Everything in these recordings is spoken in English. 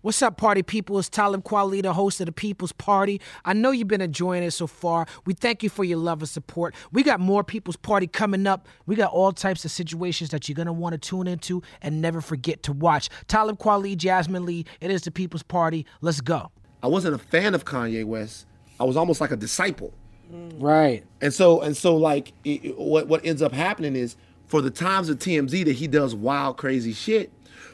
What's up, party people? It's Talib Kweli, the host of the People's Party. I know you've been enjoying it so far. We thank you for your love and support. We got more People's Party coming up. We got all types of situations that you're going to want to tune into and never forget to watch. Talib Kweli, Jasmin Leigh, it is the People's Party. Let's go. I wasn't a fan of Kanye West. I was almost like a disciple. Mm. Right. And so and so like it, it- what what ends up happening is for the times of TMZ that he does wild crazy shit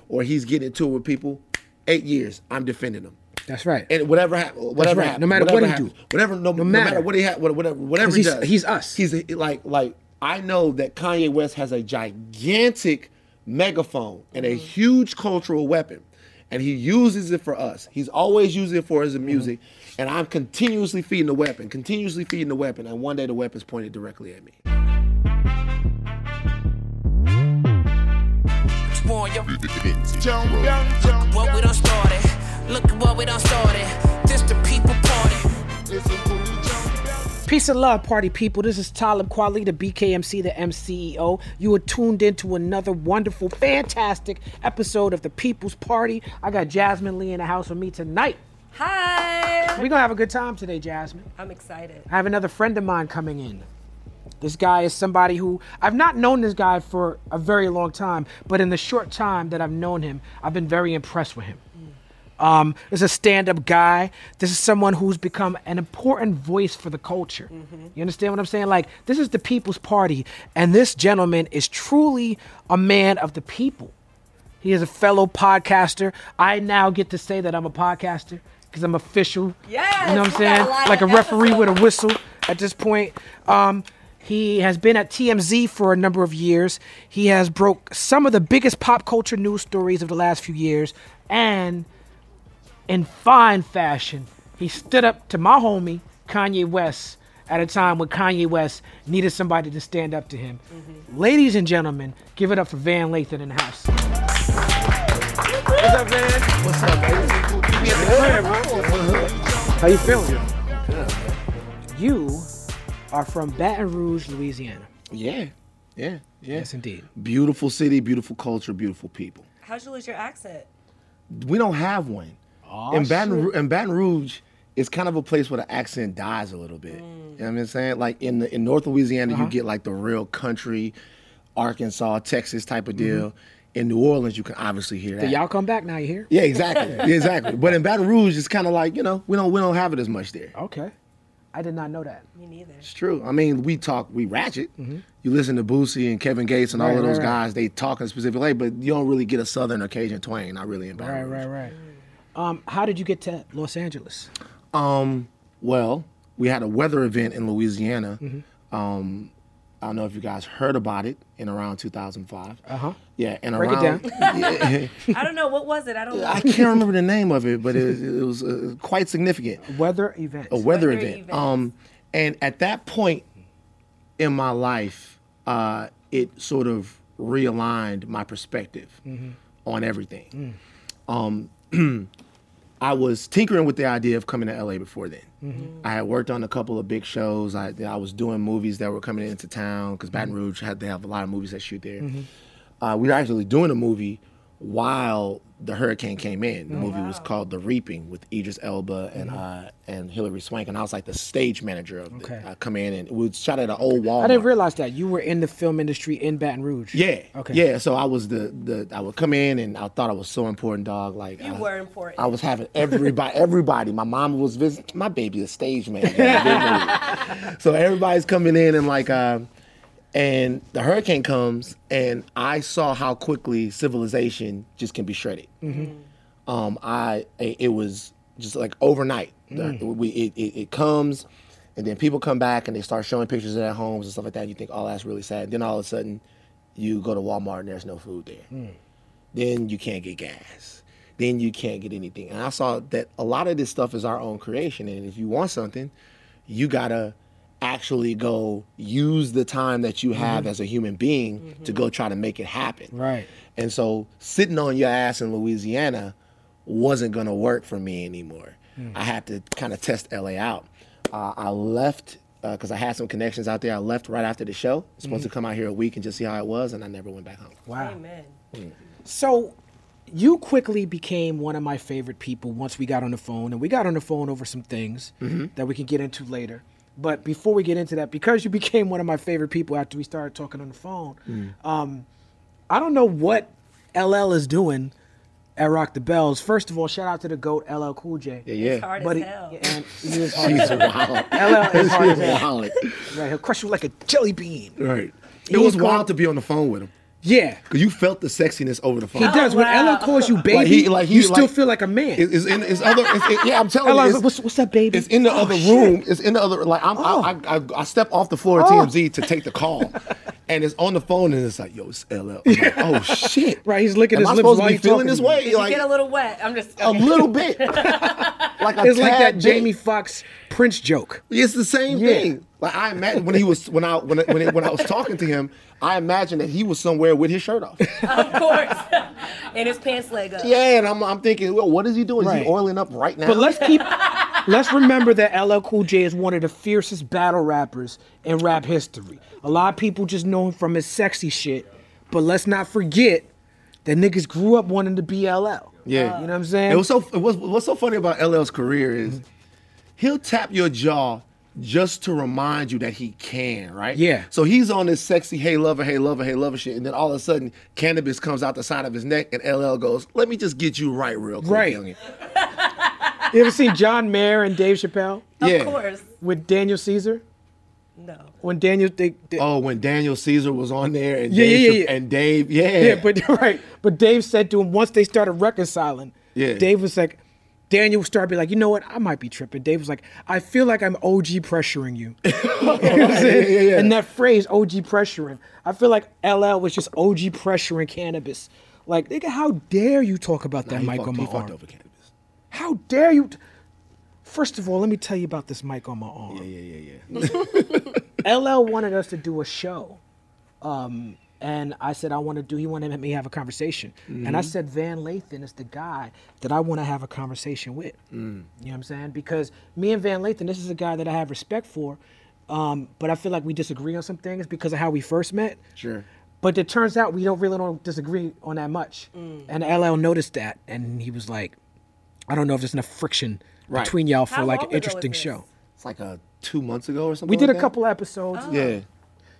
or he's getting into it with people, 8 years I'm defending him. That's right. And whatever happens, whatever right. happens, No matter whatever what he happens, do. whatever, no, no matter. matter. what he ha- whatever, whatever 'Cause he he's- does, he's us. He's a, like, like I know that Kanye West has a gigantic megaphone and Mm-hmm. a huge cultural weapon, and he uses it for us. He's always using it for his Mm-hmm. music, and I'm continuously feeding the weapon, continuously feeding the weapon, and one day the weapon's pointed directly at me. Warn you. What we done started. Look at what we done started. This the people party. Peace and love, party people. This is Talib Kweli, the BKMC, the MCEO. You are tuned into another wonderful, fantastic episode of the People's Party. I got Jasmin Leigh in the house with me tonight. Hi. We're gonna have a good time today, Jasmin. I'm excited. I have another friend of mine coming in. This guy is somebody who I've not known this guy for a very long time, but in the short time that I've known him, I've been very impressed with him. Um, this is a stand-up guy. This is someone who's become an important voice for the culture. You understand what I'm saying? Like this is the people's party, and this gentleman is truly a man of the people. He is a fellow podcaster. I now get to say that I'm a podcaster because I'm official. Yes, you know what I'm saying? Like a referee with a whistle at this point. Um, he has been at TMZ for a number of years. He has broke some of the biggest pop culture news stories of the last few years, and in fine fashion, he stood up to my homie Kanye West at a time when Kanye West needed somebody to stand up to him. Mm-hmm. Ladies and gentlemen, give it up for Van Lathan in the house. What's up, Van? What's up, baby? How you feeling? Good. You are from Baton Rouge, Louisiana. Yeah, yeah, yeah. Yes, indeed. Beautiful city, beautiful culture, beautiful people. How'd you lose your accent? We don't have one. in Baton Ru- in Baton Rouge, it's kind of a place where the accent dies a little bit. Mm. You know what I'm saying? Like in the in North Louisiana, you uh-huh. get like the real country, Arkansas, Texas type of deal. Mm-hmm. In New Orleans, you can obviously hear that. Did y'all come back now? You here? yeah, exactly, Yeah, exactly. But in Baton Rouge, it's kind of like you know we don't we don't have it as much there. Okay. I did not know that. Me neither. It's true. I mean, we talk, we ratchet. You listen to Boosie and Kevin Gates and all of those right, right. guys. They talk in a specific way, but you don't really get a Southern or Cajun twang. Not really in Baton Right, Rouge. right, right. Um, how did you get to Los Angeles? Um, well, we had a weather event in Louisiana. Mm-hmm. Um, I don't know if you guys heard about it in around 2005. Uh Uh-huh. Yeah, and Break it around. down. Yeah, I don't know. What was it? I don't know. I can't remember the name of it, but it, it was uh, quite significant. Weather event. A weather, Weather event. event. Um, and at that point in my life, uh, it sort of realigned my perspective on everything. Um, I was tinkering with the idea of coming to LA before then. Mm-hmm. I had worked on a couple of big shows. I, I was doing movies that were coming into town because Baton mm-hmm. Rouge had they have a lot of movies that shoot there. Mm-hmm. Uh, we were actually doing a movie while the hurricane came in. The movie was called The Reaping with Idris Elba and uh, and Hilary Swank, and I was like the stage manager of Okay. the. I come in and we shot at an old Walmart. I didn't realize that you were in the film industry in Baton Rouge. Yeah. Okay. Yeah. So I was the the I would come in and I thought I was so important, dog. Like You I, were important. I was having everybody. everybody. My mom was visiting. My baby a stage manager. so everybody's coming in and like, uh, and the hurricane comes, and I saw how quickly civilization just can be shredded. Mm-hmm. Um, I it was just like overnight. Mm. The- we, it, it, it comes, and then people come back and they start showing pictures of their homes and stuff like that. And you think, oh, that's really sad. Then all of a sudden, you go to Walmart and there's no food there. Mm. Then you can't get gas. Then you can't get anything. And I saw that a lot of this stuff is our own creation. And if you want something, you gotta actually go use the time that you have mm-hmm. as a human being to mm-hmm. go try to make it happen. Right. And so sitting on your ass in Louisiana wasn't going to work for me anymore. Mm. I had to kind of test LA out. Uh, I left uh, because I had some connections out there. I left right after the show. I was supposed to mm-hmm. come out here a week and just see how it was, and I never went back home. Wow. Amen. Mm. So, you quickly became one of my favorite people once we got on the phone, and we got on the phone over some things Mm-hmm. that we can get into later. But before we get into that, because you became one of my favorite people after we started talking on the phone, Mm. um, I don't know what LL is doing at Rock the Bells. First of all, shout out to the GOAT LL Cool J. Yeah, yeah. Hard But as he, hell. and he is hard. He's as hell. wild. LL is hard as hell. wild. Right, he'll crush you like a jelly bean. Right. He It was ain't wild called- to be on the phone with him Yeah, because you felt the sexiness over the phone. he does. When oh, wow. LL calls you baby, Like he- like he- you still like- feel like a man. It's, it's in it's other. It's, it- yeah, I'm telling LL's you. like, what's, what's up, baby? it's in the Oh, other shit. room. It's in the other. Like I'm, Oh. I, I, I step off the floor of Oh. TMZ to take the call, and it's on the phone, and it's like, yo, it's LL. I'm like, oh shit. Right, he's licking Am his I lips supposed while to be feeling this way? Did Like get a little wet? I'm just. a little bit. like a It's like that bit. Jamie Foxx Prince joke. It's the same Yeah. thing. Like I imagine when he was when I when when, when I was talking to him, I imagined that he was somewhere with his shirt off. Of course. and his pants leg up. Yeah, and I'm I'm thinking, well, what is he doing? Is he oiling up right now? But let's keep, let's remember that LL Cool J is one of the fiercest battle rappers in rap history. A lot of people just know him from his sexy shit, but let's not forget that niggas grew up wanting to be LL. Yeah, You know what I'm saying? It was so. It was, what's so funny about LL's career is he'll tap your jaw just to remind you that he can, right? Yeah. So he's on this sexy "Hey lover, hey lover, hey lover" shit, and then all of a sudden, Canibus comes out the side of his neck, and LL goes, "Let me just get you right real quick, Right. youngin." You ever seen John Mayer and Dave Chappelle Of Yeah. course. with Daniel Caesar? No. When Daniel, they, they- Oh, when Daniel Caesar was on there, and Yeah, Dave, yeah, yeah. and Dave, yeah, Yeah, but right. But Dave said to him once they started reconciling. Yeah. Dave was like, Daniel started being like, you know what? I might be tripping. Dave was like, I feel like I'm OG pressuring you. You know what yeah, yeah. And that phrase, OG pressuring, I feel like LL was just OG pressuring Canibus. Like, nigga, how dare you talk about that he mic fucked, on my arm? over Canibus. How dare you? t- First of all, let me tell you about this mic on my arm. Yeah, yeah, yeah, yeah. LL wanted us to do a show. Um, and I said I want to do. He wanted me to have a conversation, and I mm-hmm. said Van Lathan is the guy that I want to have a conversation with. Mm. You know what I'm saying? Because me and Van Lathan, this is a guy that I have respect for, um, but I feel like we disagree on some things because of how we first met. Sure. But it turns out we don't really don't disagree on that much, and LL noticed that, and he was like, "I don't know if there's enough friction Right. between y'all for How like an interesting show." It's like a two months ago or something. We did like a that? couple episodes. Yeah.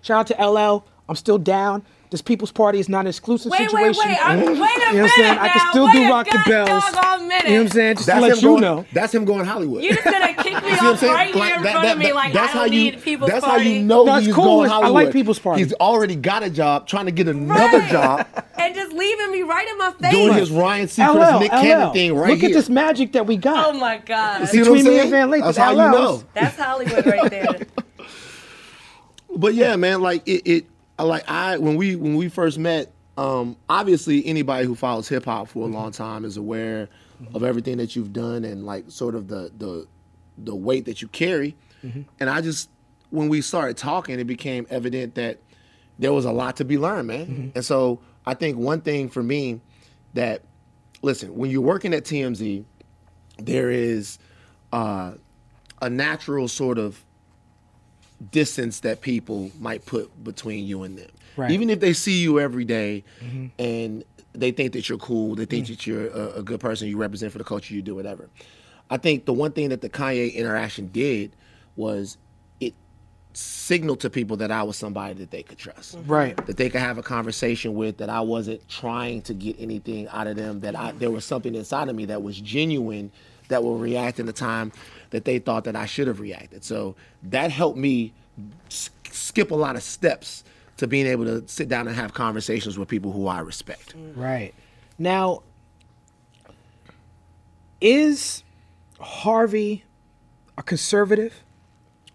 Shout out to LL. I'm still down. This People's Party is not an exclusive Wait, wait, situation. wait. I'm, wait a You know what I'm minute saying? I can still Wait do Rock the Bells. You know what I'm saying? Just That's to let you going. know. That's him going Hollywood. You're just gonna kick me You see what I'm off saying? right here Like, in that- front that- of me that- like that's I don't you, need people's That's party. how you know No, he's cool. going I like Hollywood. People's Party. He's already got a job trying to get another Right. job and just leaving me right in my face. doing his Ryan Seacrest, Nick Cannon thing right Look here. Look at this magic that we got. Oh my god. See what I'm between me and Van Lathan, That's how you know. That's Hollywood right there. But yeah, man, like it, it like I when we when we first met, um, obviously anybody who follows hip hop for a long time is aware of everything that you've done and like sort of the the the weight that you carry. And I just when we started talking, it became evident that there was a lot to be learned, man. And so I think one thing for me that listen, when you're working at TMZ, there is uh, a natural sort of distance that people might put between you and them. Right. Even if they see you every day mm-hmm. and they think that you're cool, they think mm. that you're a, a good person, you represent for the culture, you do whatever. I think the one thing that the Kanye interaction did was it signaled to people that I was somebody that they could trust. Mm-hmm. Right. That they could have a conversation with, that I wasn't trying to get anything out of them, that I there was something inside of me that was genuine that will react in the time that they thought that I should have reacted. So that helped me s- skip a lot of steps to being able to sit down and have conversations with people who I respect. Right. Now, is Harvey a conservative?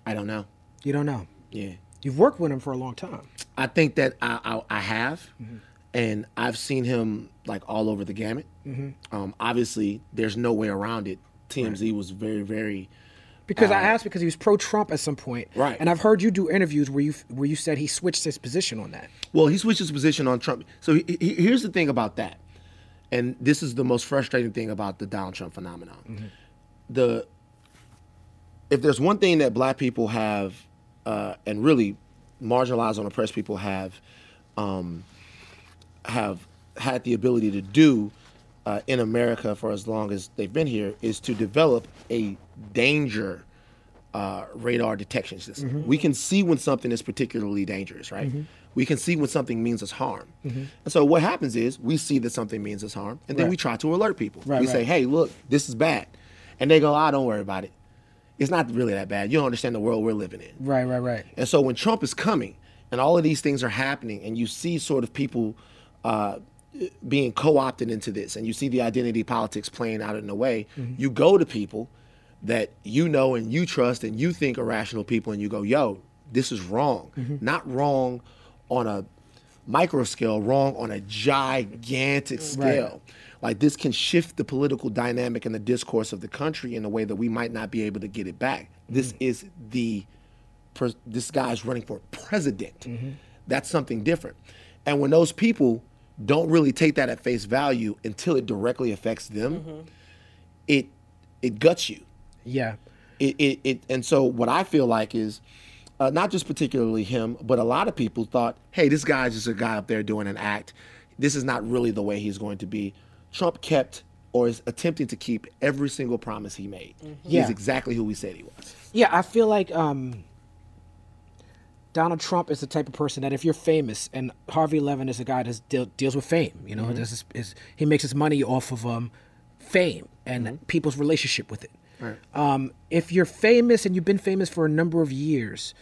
I don't know. You don't know. Yeah. You've worked with him for a long time. I think that I, I, I have, and I've seen him like all over the gamut. Um, obviously, there's no way around it. TMZ was very, very. Because I asked because he was pro-Trump at some point, Right. And I've heard you do interviews where you where you said he switched his position on that. Well, he switched his position on Trump. So he, he- here's the thing about that, and this is the most frustrating thing about the Donald Trump phenomenon. The if there's one thing that Black people have, uh, and really marginalized and oppressed people have, um, have had the ability to do, uh, in America for as long as they've been here is to develop a danger uh, radar detection system. We can see when something is particularly dangerous, right? We can see when something means us harm. And so what happens is we see that something means us harm, and then Right. we try to alert people. Right, we say, "Hey, look, this is bad," and they go, "Ah, don't worry about it. It's not really that bad. You don't understand the world we're living in." Right, right, right. And so when Trump is coming and all of these things are happening, and you see sort of people uh, being co opted into this, and you see the identity politics playing out in a way, mm-hmm. you go to people that you know and you trust and you think are rational people, and you go, yo, this is wrong. Mm-hmm. Not wrong on a micro scale, wrong on a gigantic scale. Like this can shift the political dynamic and the discourse of the country in a way that we might not be able to get it back. This mm-hmm. is the this guy's running for president. That's something different. And when those people don't really take that at face value until it directly affects them, it it guts you. Yeah. It, it, it and so what I feel like is uh, not just particularly him, but a lot of people thought, hey, this guy's just a guy up there doing an act. This is not really the way he's going to be. Trump kept or is attempting to keep every single promise he made. Yeah. He's exactly who he said he was. Yeah, I feel like um, Donald Trump is the type of person that if you're famous, and Harvey Levin is a guy that deal, deals with fame. You know, is, is he makes his money off of um, fame and people's relationship with it. Um, if you're famous and you've been famous for a number of years,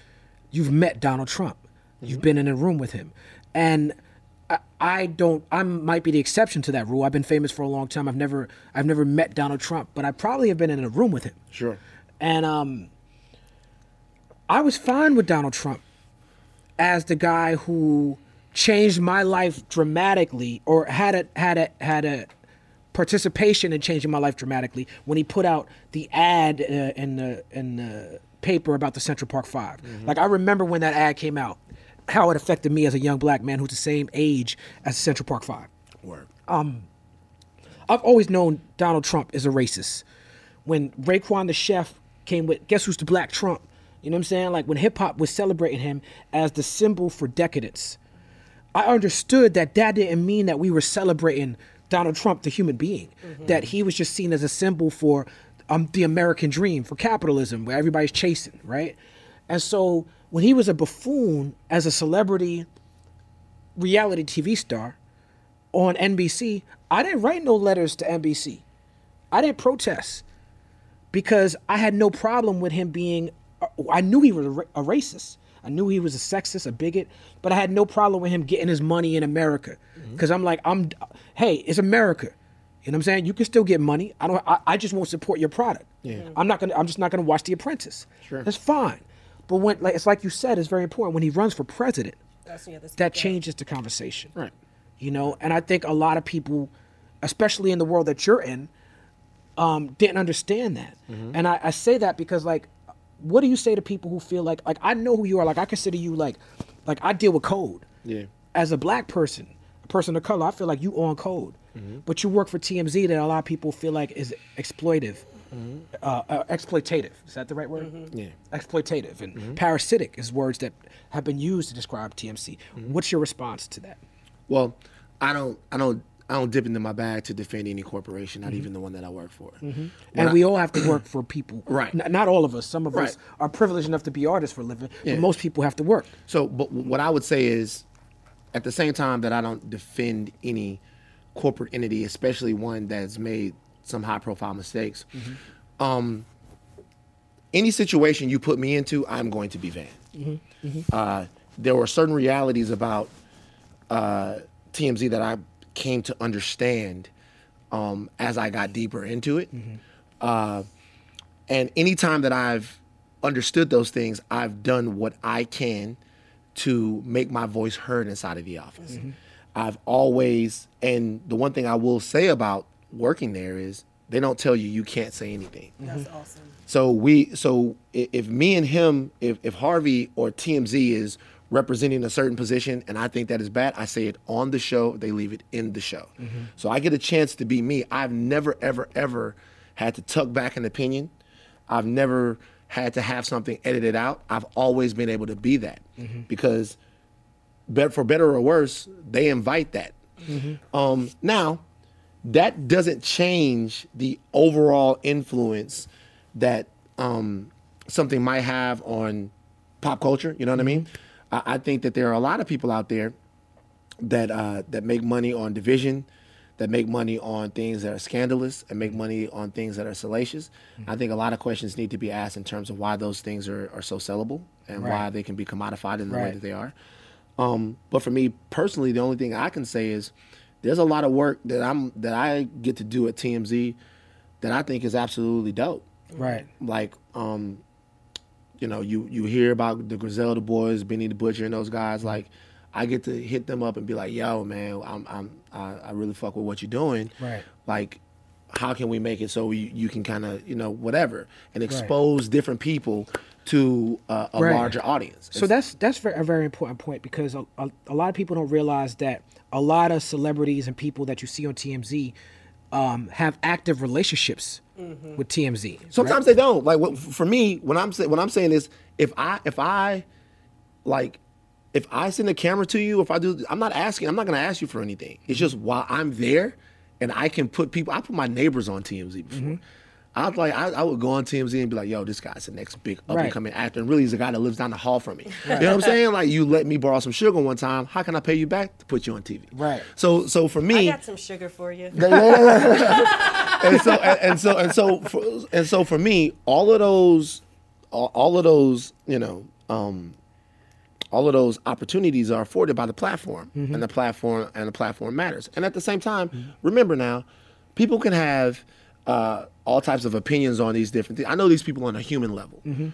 you've met Donald Trump. You've been in a room with him, and I, I don't. I might be the exception to that rule. I've been famous for a long time. I've never, I've never met Donald Trump, but I probably have been in a room with him. Sure. And um, I was fine with Donald Trump as the guy who changed my life dramatically, or had a had a had a participation in changing my life dramatically when he put out the ad uh, in the in the paper about the Central Park 5 Like I remember when that ad came out, how it affected me as a young black man who's the same age as the Central Park Five. Word. Um, I've always known Donald Trump is a racist. When Raekwon the chef came with Guess Who's the Black Trump, you know what I'm saying? Like when hip hop was celebrating him as the symbol for decadence, I understood that that didn't mean that we were celebrating Donald Trump, the human being, that he was just seen as a symbol for um, the American dream, for capitalism, where everybody's chasing, right? And so when he was a buffoon as a celebrity reality TV star on NBC, I didn't write no letters to NBC. I didn't protest because I had no problem with him being. I knew he was a, a racist. I knew he was a sexist, a bigot, but I had no problem with him getting his money in America because I'm like, I'm, hey, it's America. You know what I'm saying? You can still get money. I don't. I, I just won't support your product. Yeah. I'm not gonna. I'm just not gonna watch The Apprentice. Sure. That's fine. But when, like, it's like you said, it's very important when he runs for president That's when you have to speak that changes the conversation. Right. You know, and I think a lot of people, especially in the world that you're in, um, didn't understand that. And I, I say that because like, what do you say to people who feel like like I know who you are? Like I consider you like, like I deal with code. Yeah. As a black person, a person of color, I feel like you on code. Mm-hmm. But you work for TMZ that a lot of people feel like is exploitive. Mm-hmm. Uh, uh, exploitative. Is that the right word? Mm-hmm. Yeah. Exploitative and parasitic is words that have been used to describe TMZ. What's your response to that? Well, I don't, I don't, I don't dip into my bag to defend any corporation, not even the one that I work for. When and I- we all have to work for people. Right. N- not all of us. Some of us are privileged enough to be artists for a living, Yeah. but most people have to work. So, but what I would say is, at the same time that I don't defend any corporate entity, especially one that's made some high-profile mistakes, um, any situation you put me into, I'm going to be van. Uh, there were certain realities about uh, TMZ that I came to understand um, as I got deeper into it. Uh, and anytime that I've understood those things, I've done what I can to make my voice heard inside of the office. I've always, and the one thing I will say about working there is they don't tell you you can't say anything. That's awesome. So we, so i- if me and him, if, if Harvey or TMZ is representing a certain position and I think that is bad, I say it on the show. They leave it in the show. So I get a chance to be me. I've never, ever, ever had to tuck back an opinion. I've never had to have something edited out. I've always been able to be that because, bet for better or worse, they invite that. Um, now, that doesn't change the overall influence that um, something might have on pop culture. You know what I mean? I, I think that there are a lot of people out there that uh, that make money on division, that make money on things that are scandalous, and make money on things that are salacious. I think a lot of questions need to be asked in terms of why those things are, are so sellable and why they can be commodified in the way that they are. Um, but for me personally, the only thing I can say is there's a lot of work that I'm that I get to do at TMZ that I think is absolutely dope. Right. Like, um, you know, you you hear about the Griselda boys, Benny the Butcher, and those guys. Like, I get to hit them up and be like, "Yo, man, I'm I'm I, I really fuck with what you're doing. Right. Like, how can we make it so you, you can kind of you know whatever and expose different people to uh, a Right. larger audience. So that's that's a very important point because a, a, a lot of people don't realize that a lot of celebrities and people that you see on TMZ um, have active relationships Mm-hmm. with TMZ. Sometimes they don't. Like what, for me, when I'm saying when I'm saying is if I if I like if I send a camera to you, if I do, I'm not asking. I'm not gonna ask you for anything. It's just while I'm there, and I can put people. I put my neighbors on TMZ before. Mm-hmm. I'd like I, I would go on TMZ and be like, "Yo, this guy's the next big up and Right. coming actor, and really he's the guy that lives down the hall from me." You know what I'm saying? Like, you let me borrow some sugar one time. How can I pay you back to put you on TV? Right. So, so for me, I got some sugar for you. and so and, and so and so for, and so for me, all of those, all, all of those, you know, um, all of those opportunities are afforded by the platform, and the platform and the platform matters. And at the same time, remember now, people can have uh, all types of opinions on these different things. I know these people on a human level. Mm-hmm.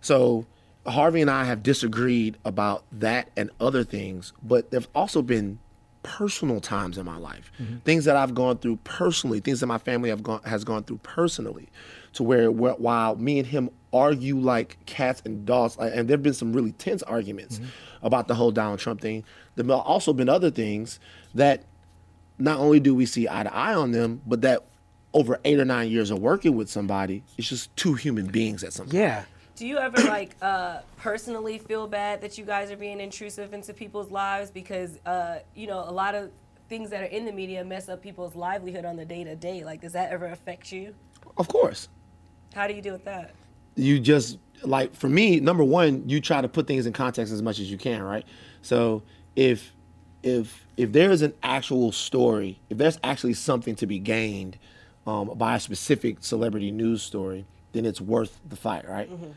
So Harvey and I have disagreed about that and other things, but there've also been personal times in my life, mm-hmm. things that I've gone through personally, things that my family have gone has gone through personally, to where, where while me and him argue like cats and dogs, and there've been some really tense arguments mm-hmm. about the whole Donald Trump thing. There've also been other things that not only do we see eye to eye on them, but that over eight or nine years of working with somebody, it's just two human beings at some point. Yeah. Do you ever like uh, personally feel bad that you guys are being intrusive into people's lives because uh, you know a lot of things that are in the media mess up people's livelihood on the day to day? Like, does that ever affect you? Of course. How do you deal with that? you just like for me number one you try to put things in context as much as you can right so if if if there is an actual story if there's actually something to be gained um, by a specific celebrity news story then it's worth the fight right mm-hmm.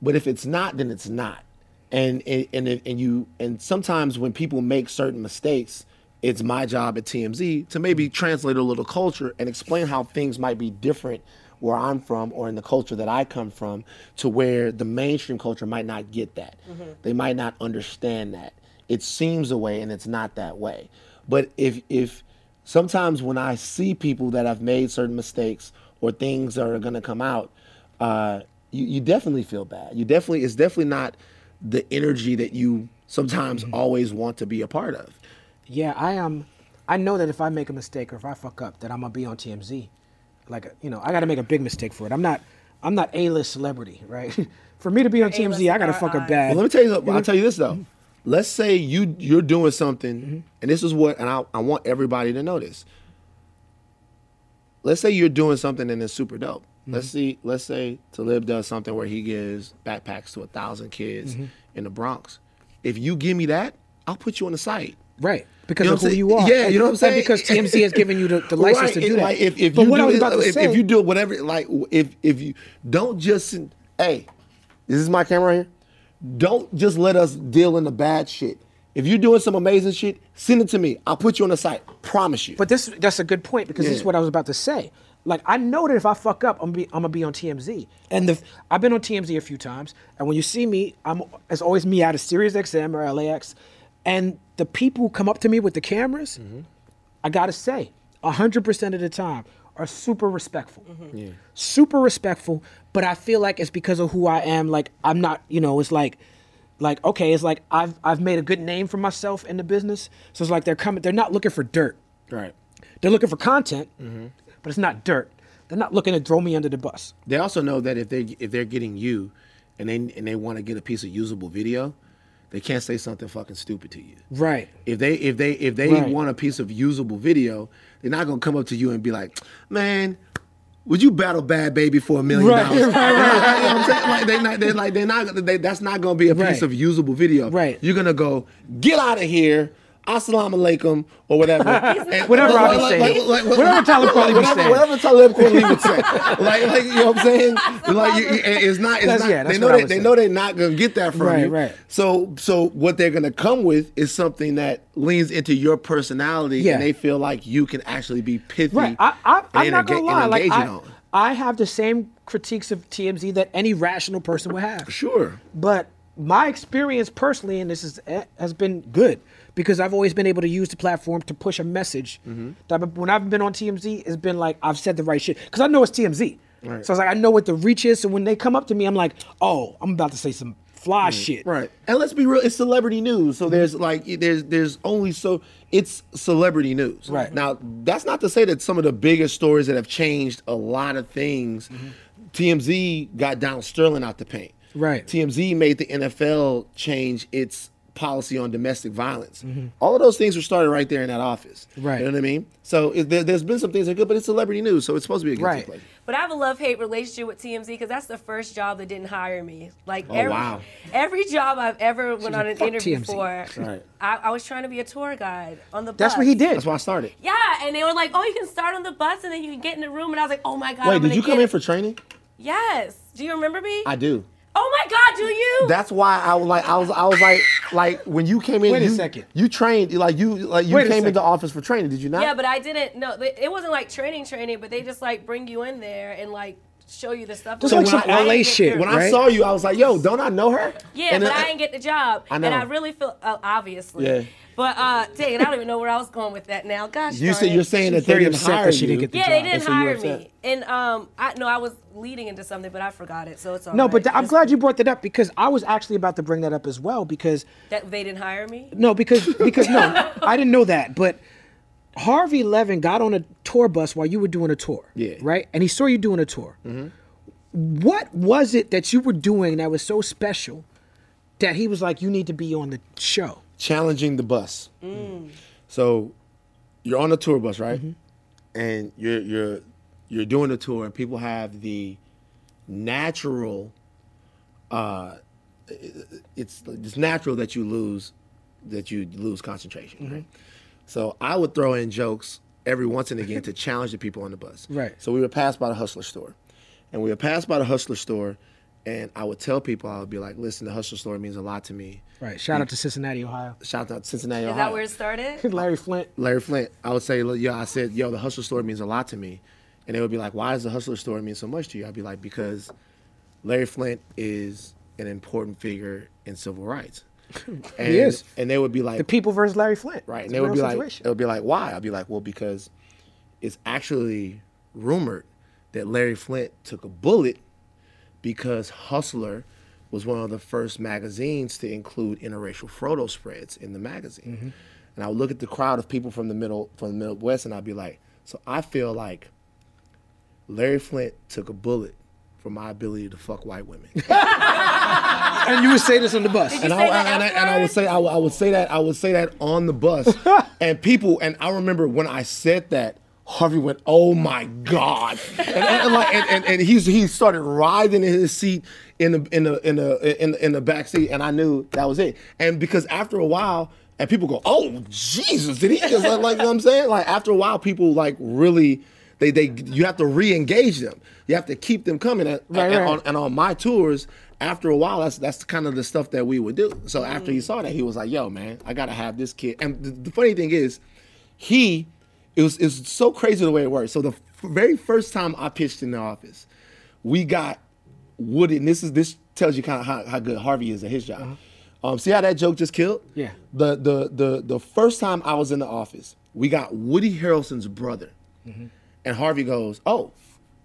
but if it's not then it's not and and and, and you and sometimes when people make certain mistakes it's my job at TMZ to maybe mm-hmm. translate a little culture and explain how things might be different where I'm from or in the culture that I come from to where the mainstream culture might not get that. Mm-hmm. They might not understand that. It seems a way and it's not that way. But if if sometimes when I see people that have made certain mistakes or things that are gonna come out, uh, you, you definitely feel bad. You definitely it's definitely not the energy that you sometimes mm-hmm. always want to be a part of. Yeah, I am. I know that if I make a mistake or if I fuck up, that I'm gonna be on TMZ. Like, uh, you know, I got to make a big mistake for it. I'm not. I'm not A-list celebrity, right? for me to be on A-list TMZ, I got to in our fuck up eyes. bad. Well, let me tell you. I'll tell you this though. Let's say you you're doing something, Mm-hmm. and this is what, and I I want everybody to know this. Let's say you're doing something and it's super dope. Mm-hmm. Let's see. Let's say Talib does something where he gives backpacks to a thousand kids Mm-hmm. in the Bronx. If you give me that, I'll put you on the site. Right. Because You know of who you are. Yeah, you know what I'm saying? because TMZ has given you the, the license right, to do and that. Like if, if but you what do I was it- about to if, say, if you do whatever, like if if you don't just hey, this is my camera right here. Don't just let us deal in the bad shit. If you're doing some amazing shit, send it to me. I'll put you on the site. Promise you. But this that's a good point because this is what I was about to say. Like I know that if I fuck up, I'm gonna be, I'm gonna be on TMZ, and the, I've been on TMZ a few times, and when you see me, I'm it's always me out of Sirius XM or LAX, and the people who come up to me with the cameras, mm-hmm. I gotta say, hundred percent of the time are super respectful, mm-hmm. super respectful. But I feel like it's because of who I am. Like I'm not, you know, it's like like okay, it's like I've I've made a good name for myself in the business. So it's like they're coming, they're not looking for dirt. right. They're looking for content, Mm-hmm. but it's not dirt. They're not looking to throw me under the bus. They also know that if they if they're getting you, and they and they want to get a piece of usable video, they can't say something fucking stupid to you. Right. If they if they if they Right. want a piece of usable video, they're not gonna come up to you and be like, man. Would you battle Bhad Bhabie for a million Right, dollars? right, right. You know what I'm saying? Like they not, they're like they're not. They, that's not gonna be a piece Right. of usable video. Right. You're gonna go get out of here. Assalamu alaikum or whatever. And- Whatever I be like- saying. like- like- like- Whatever Talib Kweli whatever- saying. Whatever Talib Kweli would say. Like, like you know what I'm saying? Like you, it's not. It's That's- not yeah, they know they, they know they're not gonna get that from Right, you. right. So so what they're gonna come with is something that leans into your personality, Yeah. and they feel like you can actually be pithy. Right. I, I, I'm not gonna lie. and Like I, on. I have the same critiques of TMZ that any rational person would have. Sure. But my experience personally, and this is eh, has been good because I've always been able to use the platform to push a message. Mm-hmm. That when I've been on TMZ, it's been like I've said the right shit because I know it's TMZ. Right. So it's like I know what the reach is. So when they come up to me, I'm like, oh, I'm about to say some fly shit. Right. And let's be real, it's celebrity news. So there's like there's there's only so it's celebrity news. Right. Now, that's not to say that some of the biggest stories that have changed a lot of things TMZ got Donald Sterling out the paint. Right. TMZ made the NFL change its policy on domestic violence. Mm-hmm. All of those things were started right there in that office. Right. You know what I mean? So it, there, there's been some things that are good, but it's celebrity news, so it's supposed to be a good Right. place. But I have a love hate relationship with TMZ because that's the first job that didn't hire me. Like Oh, every wow. every job I've ever went on an interview TMZ. for, Right. I, I was trying to be a tour guide on the bus. That's what he did. That's why I started. Yeah, and they were like, "Oh, you can start on the bus and then you can get in the room." And I was like, "Oh my god!" Wait, I'm did gonna you come get- in for training? Yes. Do you remember me? I do. Oh my god, do you? That's why I was like, I was, I was like, like when you came in, Wait a you, second. you trained, like you, like you Wait a came into office for training, did you not? yeah, but I didn't. No, it wasn't like training, training, but they just like bring you in there and like show you the stuff. Just But like when some I- I LA didn't shit, through. when I saw you, I was like, yo, don't I know her? Yeah, And but then- I didn't get the job, I and. I really feel uh, obviously. Yeah. But uh, dang, I don't even know where I was going with that now. Gosh, You darn said it. you're saying that they very didn't upset hire that she you. didn't get the Yeah, job. they didn't And so you hire upset. me, and um, I no, I was leading into something, but I forgot it, so it's all No, right. but th- I'm glad you brought that up because I was actually about to bring that up as well because that they didn't hire me. No, because because no, I didn't know that. But Harvey Levin got on a tour bus while you were doing a tour. Yeah. Right, and he saw you doing a tour. What was it that you were doing that was so special that he was like, you need to be on the show? Challenging the bus. Mm. So you're on a tour bus, right? Mm-hmm. And you're you're you're doing the tour, and people have the natural. Uh, it's it's natural that you lose that you lose concentration. Right? Mm-hmm. So I would throw in jokes every once and again to challenge the people on the bus. Right. So we were passed by the hustler store, and we were passed by the hustler store, and I would tell people I would be like, "Listen, the hustler store means a lot to me." Right. Shout out to Cincinnati, Ohio. Shout out to Cincinnati, Is Ohio. Is that where it started? Larry Flynt. Larry Flynt, I would say, yo, I said, yo, the hustler store means a lot to me. And they would be like, why does the hustler store mean so much to you? I'd be like, because Larry Flynt is an important figure in civil rights. And, is. And they would be like, The people versus Larry Flynt. right. It's And they would real be like, it would be like, why? I'd be like, well, because it's actually rumored that Larry Flynt took a bullet because Hustler was one of the first magazines to include interracial photo spreads in the magazine. Mm-hmm. And I would look at the crowd of people from the middle from the Midwest and I'd be like, so I feel like Larry Flynt took a bullet for my ability to fuck white women. and you would say this on the bus. And you I, and, I, and I would say I would, I would say that I would say that on the bus, and people and I remember when I said that Harvey went, "Oh my god!" and, and, and like and, and, and he's he started writhing in his seat in the in the in the in the, in the back seat, and I knew that was it. And because after a while, and people go, "Oh Jesus, did he?" Just like, like you know what I'm saying? Like after a while, people like really. They, they you have to re-engage them. You have to keep them coming. And, Right, and right. on, and on my tours, after a while, that's that's kind of the stuff that we would do. So after he mm. saw that, he was like, "Yo, man, I gotta have this kid." And the, the funny thing is, he it was it was so crazy the way it worked. So the very first time I pitched in the office, we got Woody, and this is this tells you kind of how, how good Harvey is at his job. Um, see how that joke just killed? Yeah. The the the the first time I was in the office, we got Woody Harrelson's brother, and Harvey goes, "Oh,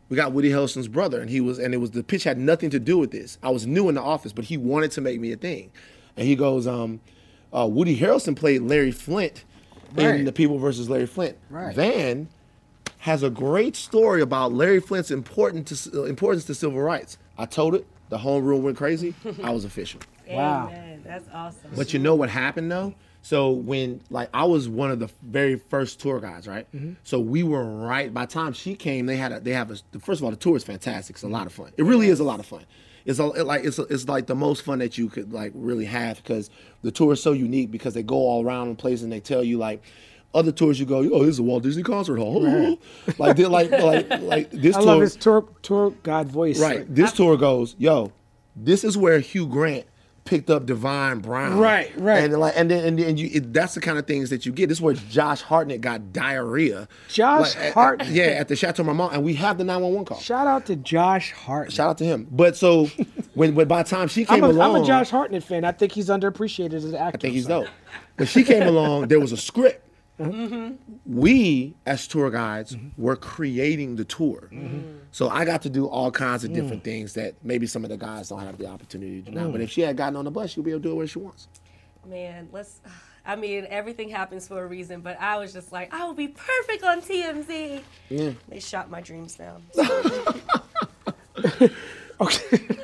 we got Woody Harrelson's brother," and he was, and it was the pitch had nothing to do with this. I was new in the office, but he wanted to make me a thing, and he goes, um, uh, "Woody Harrelson played Larry Flynt Right. in The People versus Larry Flynt." Right. Van has a great story about Larry Flynt's important to, uh, importance to civil rights. I told it. The homeroom went crazy. I was official. Wow. Amen. That's awesome. But you know what happened though? So when like I was one of the very first tour guides, right? Mm-hmm. So we were right by the time she came, they had a they have a first of all the tour is fantastic. It's a lot of fun. It really is a lot of fun. It's a, it like it's it's like the most fun that you could like really have because the tour is so unique because they go all around the place and they tell you like other tours you go, oh, this is a Walt Disney concert hall. like they're like like like this I tour love his tour tour guide voice. Right. This tour goes, yo, this is where Hugh Grant picked up Divine Brown. Right, right. And like, and then and, then you, it, that's the kind of things that you get. This is where Josh Hartnett got diarrhea. Josh at- at- Hartnett. yeah, at the Chateau Marmont, and we have the 911 call. Shout out to Josh Hartnett. Shout out to him. But so when, when by the time she came I'm a, along, I'm a Josh Hartnett fan. I think he's underappreciated as an actor. I think he's so. dope. When she came along, there was a script. Mm-hmm. We, as tour guides, were creating the tour. So I got to do all kinds of Mm. different things that maybe some of the guys don't have the opportunity to do now. But if she had gotten on the bus, she'd be able to do it where she wants. Man, let's. I mean, everything happens for a reason, but I was just like, I will be perfect on TMZ. Yeah. They shot my dreams down. Okay.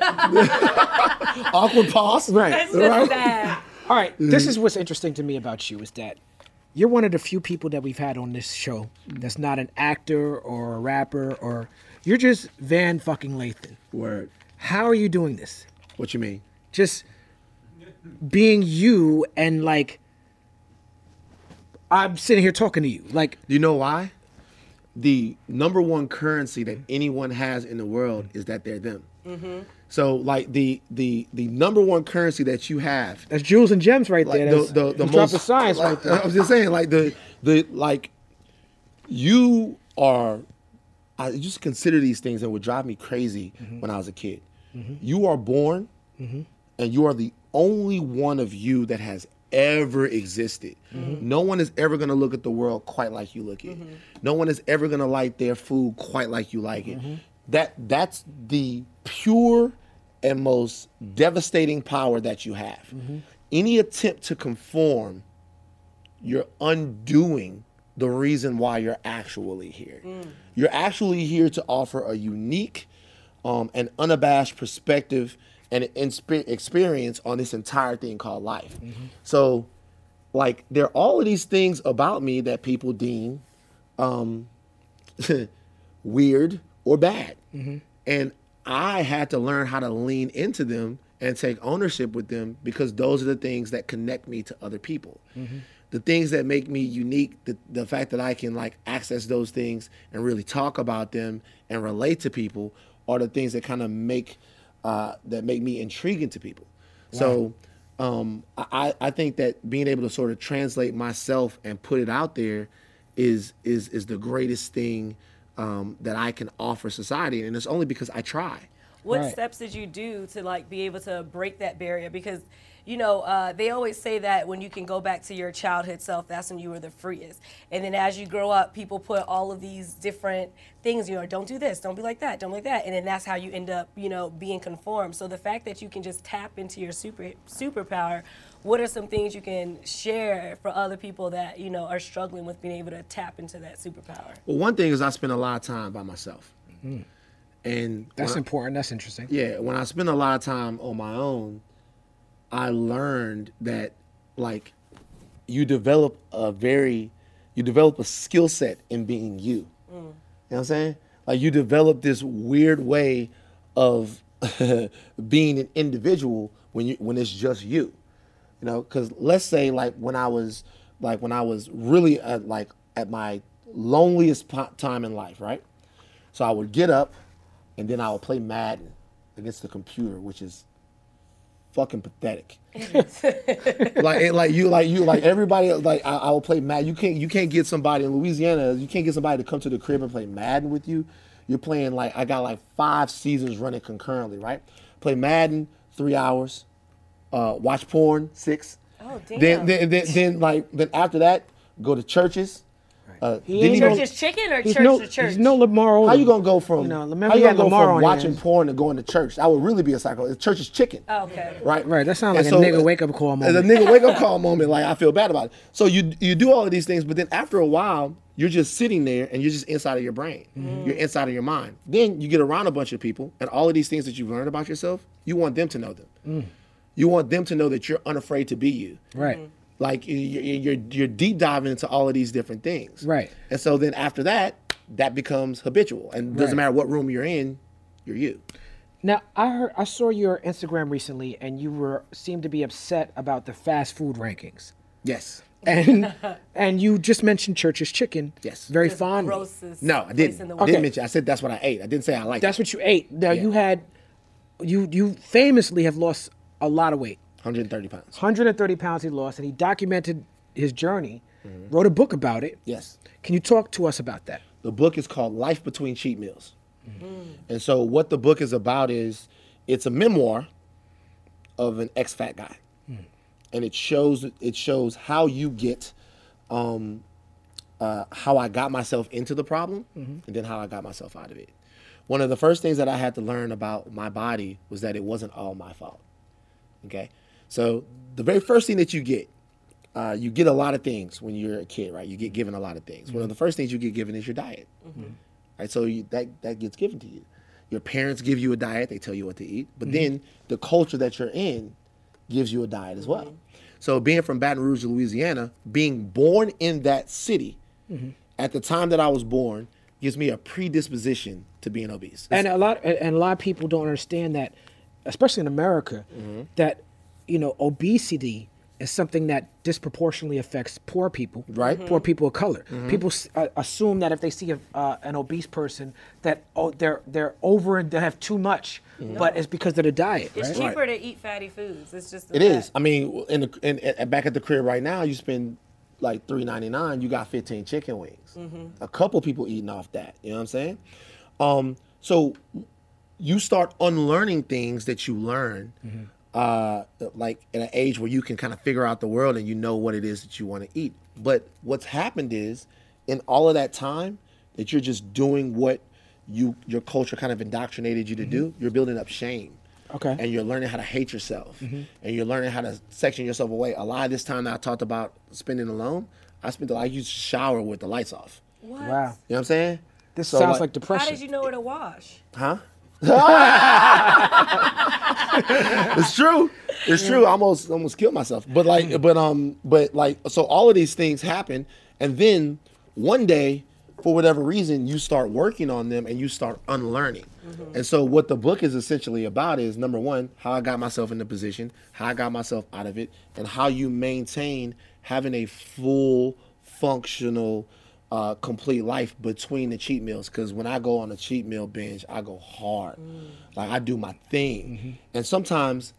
Awkward pause. right. It's just sad. All right. This is what's interesting to me about you is that you're one of the few people that we've had on this show that's not an actor or a rapper or you're just Van fucking Lathan. Word. How are you doing this? What you mean? Just being you and like I'm sitting here talking to you. Like Do you know why? The number one currency that anyone has in the world is that they're them. Mm-hmm. So like the the the number one currency that you have that's jewels and gems right like there. the That's, the, the you drop most of science like, right there. I was just saying, like the the like you are. I just consider these things that would drive me crazy Mm-hmm. when I was a kid. You are born, and you are the only one of you that has ever existed. Mm-hmm. No one is ever going to look at the world quite like you look at. it. No one is ever going to like their food quite like you like it. Mm-hmm. That that's the pure and most devastating power that you have. Mm-hmm. Any attempt to conform, you're undoing the reason why you're actually here. You're actually here to offer a unique um, and unabashed perspective and experience on this entire thing called life. So, like, there are all of these things about me that people deem um, weird or bad. And I had to learn how to lean into them and take ownership with them because those are the things that connect me to other people. The things that make me unique, the, the fact that I can like access those things and really talk about them and relate to people are the things that kind of make uh, that make me intriguing to people. So um, I, I think that being able to sort of translate myself and put it out there is is is the greatest thing um, that I can offer society, and it's only because I try. What Right. steps did you do to like be able to break that barrier? Because you know uh, they always say that when you can go back to your childhood self, that's when you were the freest. And then as you grow up, people put all of these different things. You know, don't do this, don't be like that, don't like that, and then that's how you end up, you know, being conformed. So the fact that you can just tap into your super superpower. What are some things you can share for other people that you know are struggling with being able to tap into that superpower? Well, one thing is I spend a lot of time by myself, hmm. and That's when I- important. That's interesting. yeah, when I spend a lot of time on my own, I learned that like you develop a very you develop a skill set in being you. Mm. You know what I'm saying? Like you develop this weird way of being an individual when you when it's just you. You know, because let's say like when I was like when I was really at like at my loneliest time in life, right? So I would get up and then I would play Madden against the computer, which is fucking pathetic. like it- like you like you like everybody like I, I will play Madden. You can't you can't get somebody in Louisiana. You can't get somebody to come to the crib and play Madden with you. You're playing like I got like five seasons running concurrently, right? Play Madden three hours, uh, watch porn six. Oh, damn. Then then then, then like then after that go to churches. Uh, He ain't you no- go- chicken or He's church no, to church? he's no Lamar Odom. how you gonna go from You know, remember how you gonna go Lamar from on watching his- porn to going to church? That would really be a psycho. Church is chicken. Oh, okay. Right. Right, that sounds And like a nigga wake up call As a moment. nigga wake up call moment, like I feel bad about it. So you you do all of these things, but then after a while, you're just sitting there and you're just inside of your brain. You're inside of your mind. Then you get around a bunch of people, and all of these things that you've learned about yourself, you want them to know them. You want them to know that you're unafraid to be you. Right. Mm-hmm. Like you- you- you're you're deep diving into all of these different things. Right. And so then after that, that becomes habitual, and doesn't Right. matter what room you're in, you're you. Now I heard I saw your Instagram recently, and you were seemed to be upset about the fast food rankings, Yes. and and you just mentioned Church's Chicken. Yes. Very Just fondly. grossest No, I place didn't. in the I world. didn't mention. I said that's what I ate. I didn't say I liked. That's it. what you ate. Now Yeah. you had, you you famously have lost a lot of weight. 130 pounds. 130 pounds he lost, and he documented his journey, mm-hmm. wrote a book about it. Yes. Can you talk to us about that? The book is called Life Between Cheat Meals. Mm-hmm. Mm. And so what the book is about is it's a memoir of an ex-fat guy. Mm. And it shows it shows how you get um, uh, how I got myself into the problem mm-hmm. and then how I got myself out of it. One of the first things that I had to learn about my body was that it wasn't all my fault. Okay? So the very first thing that you get uh, you get a lot of things when you're a kid, right? You get given a lot of things. One of the first things you get given is your diet, mm-hmm. right? So you, that that gets given to you. Your parents give you a diet; they tell you what to eat. But mm-hmm. then the culture that you're in gives you a diet as well. Mm-hmm. So being from Baton Rouge, Louisiana, being born in that city at the time that I was born gives me a predisposition to being obese. And a lot and a lot of people don't understand that, especially in America, Mm-hmm. that you know obesity is something that disproportionately affects poor people, Right. Mm-hmm. Poor people of color. People s- uh, assume that if they see a, uh, an obese person, that oh they're they're over and they have too much, but it's because of the diet, It's right? cheaper to eat fatty foods. It's just. It is. I mean, in the in, in, back at the crib right now, you spend like three ninety nine. You got fifteen chicken wings. A couple people eating off that. You know what I'm saying? Um, so you start unlearning things that you learn, uh, like in an age where you can kind of figure out the world and you know what it is that you want to eat. But what's happened is, in all of that time, that you're just doing what you your culture kind of indoctrinated you to do. You're building up shame Okay. and you're learning how to hate yourself Mm-hmm. and you're learning how to section yourself away a lot of this time that i talked about spending alone i spent the i used to shower with the lights off What? Wow. you know what i'm saying This So, sounds like- like How did you know where to wash? huh it's true. It's true. I almost almost killed myself. But like but um but like so all of these things happen and then one day for whatever reason you start working on them and you start unlearning. And so what the book is essentially about is number one how i got myself in the position how i got myself out of it and how you maintain having a full functional uh, complete life between the cheat meals because when i go on a cheat meal binge i go hard like i do my thing and sometimes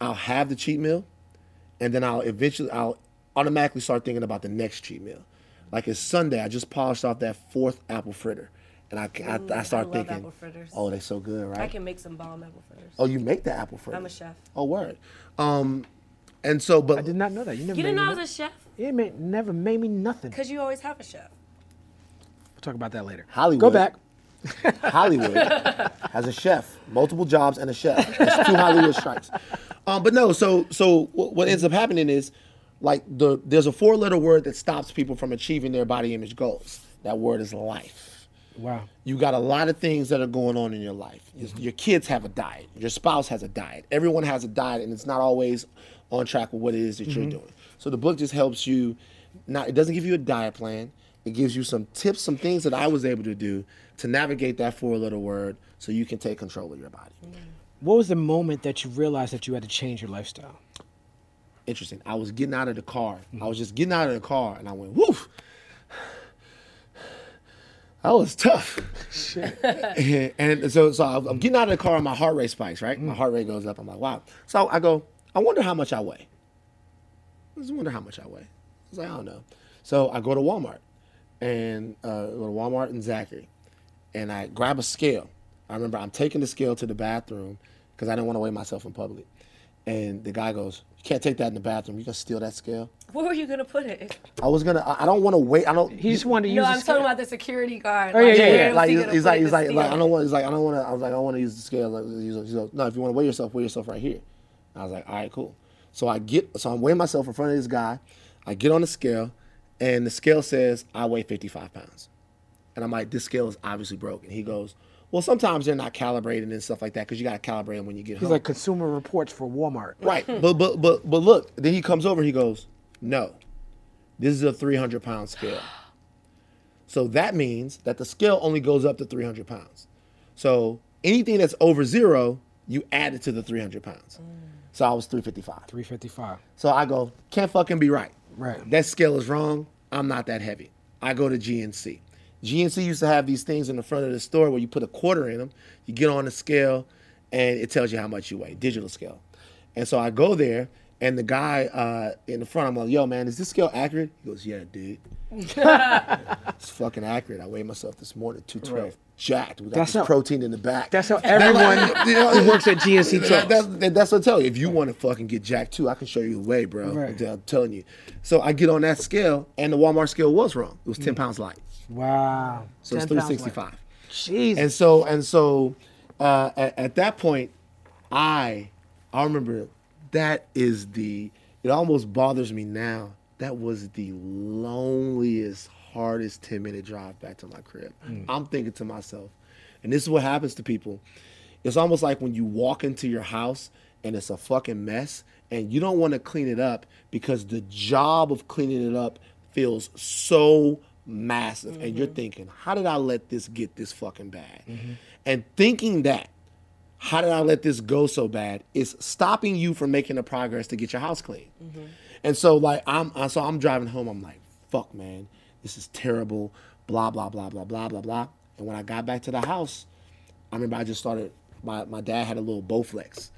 i'll have the cheat meal and then I'll eventually I'll automatically start thinking about the next cheat meal. Like it's Sunday, I just polished off that fourth apple fritter, and I I, I start love thinking, apple fritters. oh, they're so good, right? I can make some bomb apple fritters. oh, you make the apple fritter? I'm a chef. Oh, word. Um, and so, but I did not know that. You never You made didn't know I was a chef? no- You made, never made me nothing. Because you always have a chef. We'll talk about that later. Hollywood. Go back. Hollywood has a chef, multiple jobs and a chef. That's two Hollywood strikes. Um, but no, so so what, ends up happening is like the there's a four letter word that stops people from achieving their body image goals. That word is life. Wow. You got a lot of things that are going on in your life. Your- Your kids have a diet. Your spouse has a diet. Everyone has a diet, and it's not always on track with what it is that you're doing. So the book just helps you. Not it doesn't give you a diet plan. It gives you some tips, some things that I was able to do to navigate that four-letter word, so you can take control of your body. What was the moment that you realized that you had to change your lifestyle? Interesting. I was getting out of the car. I mm-hmm. was just getting out of the car, and I went, "Woof." That was tough. and so, so I'm I'm getting out of the car, and my heart rate spikes. Right, my mm. heart rate goes up. I'm like, "Wow." So I go, "I wonder how much I weigh." I just wonder how much I weigh. I was like, "I don't know." So I go to Walmart, and uh, go to Walmart and Zachary, and I grab a scale. I remember I'm taking the scale to the bathroom because I didn't want to weigh myself in public. And the guy goes, "You can't take that in the bathroom. You can steal that scale." Where were you going to put it? I was gonna. I I don't want to wait. I don't. He just wanted to use. No, use. I'm the talking about the security guard. Oh, yeah, yeah, where yeah. like he's, gonna he's put like he's like, like I steal? don't want. He's like I don't want to. I was like I don't want to use the scale. Like, he's like, he's like, no, if you want to weigh yourself, weigh yourself right here. I was like, all right, cool. So I get. So I'm weighing myself in front of this guy. I get on the scale, and the scale says I weigh 55 pounds, and I'm like, this scale is obviously broken. He goes, Well, sometimes they're not calibrated and stuff like that because you got to calibrate them when you get He's home. He's like consumer reports for Walmart. right, but but but but look. Then he comes over. He goes, "No, this is a 300 pound scale." So that means that the scale only goes up to 300 pounds. So anything that's over zero, you add it to the 300 pounds. Mm. So I was 355. 355. So I go, can't fucking be right. Right. That scale is wrong. I'm not that heavy. I go to GNC. GNC used to have these things in the front of the store where you put a quarter in them, you get on the scale, and it tells you how much you weigh, digital scale. And so I go there, and the guy uh, in the front, I'm like, yo, man, is this scale accurate? He goes, yeah, dude. it's fucking accurate. I weighed myself this morning, 212. Right. Jacked. We got That's this how- protein in the back. That's how everyone You know, who works at GNC that, talks. that's, that's what I tell you. If you want to fucking get jacked too, I can show you the way, bro. Right. I'm telling you. So I get on that scale, and the Walmart scale was wrong. It was Mm. 10 pounds light. Wow. So it's 365. light. Jesus. And so and so uh, at, at that point, I I remember that is the it almost bothers me now. That was the loneliest, hardest 10 minute drive back to my crib. Mm. I'm thinking to myself, and this is what happens to people. It's almost like when you walk into your house and it's a fucking mess and you don't want to clean it up because the job of cleaning it up feels so massive and you're mm-hmm. thinking, how did I let this get this fucking bad? Mm-hmm. And thinking that, how did I let this go so bad is stopping you from making the progress to get your house clean. Mm-hmm. And so like I'm I- so I'm driving home, I'm like, fuck man, this is terrible, blah, blah, blah, blah, blah, blah, blah. And when I got back to the house, I remember I just started my, my dad had a little Bowflex.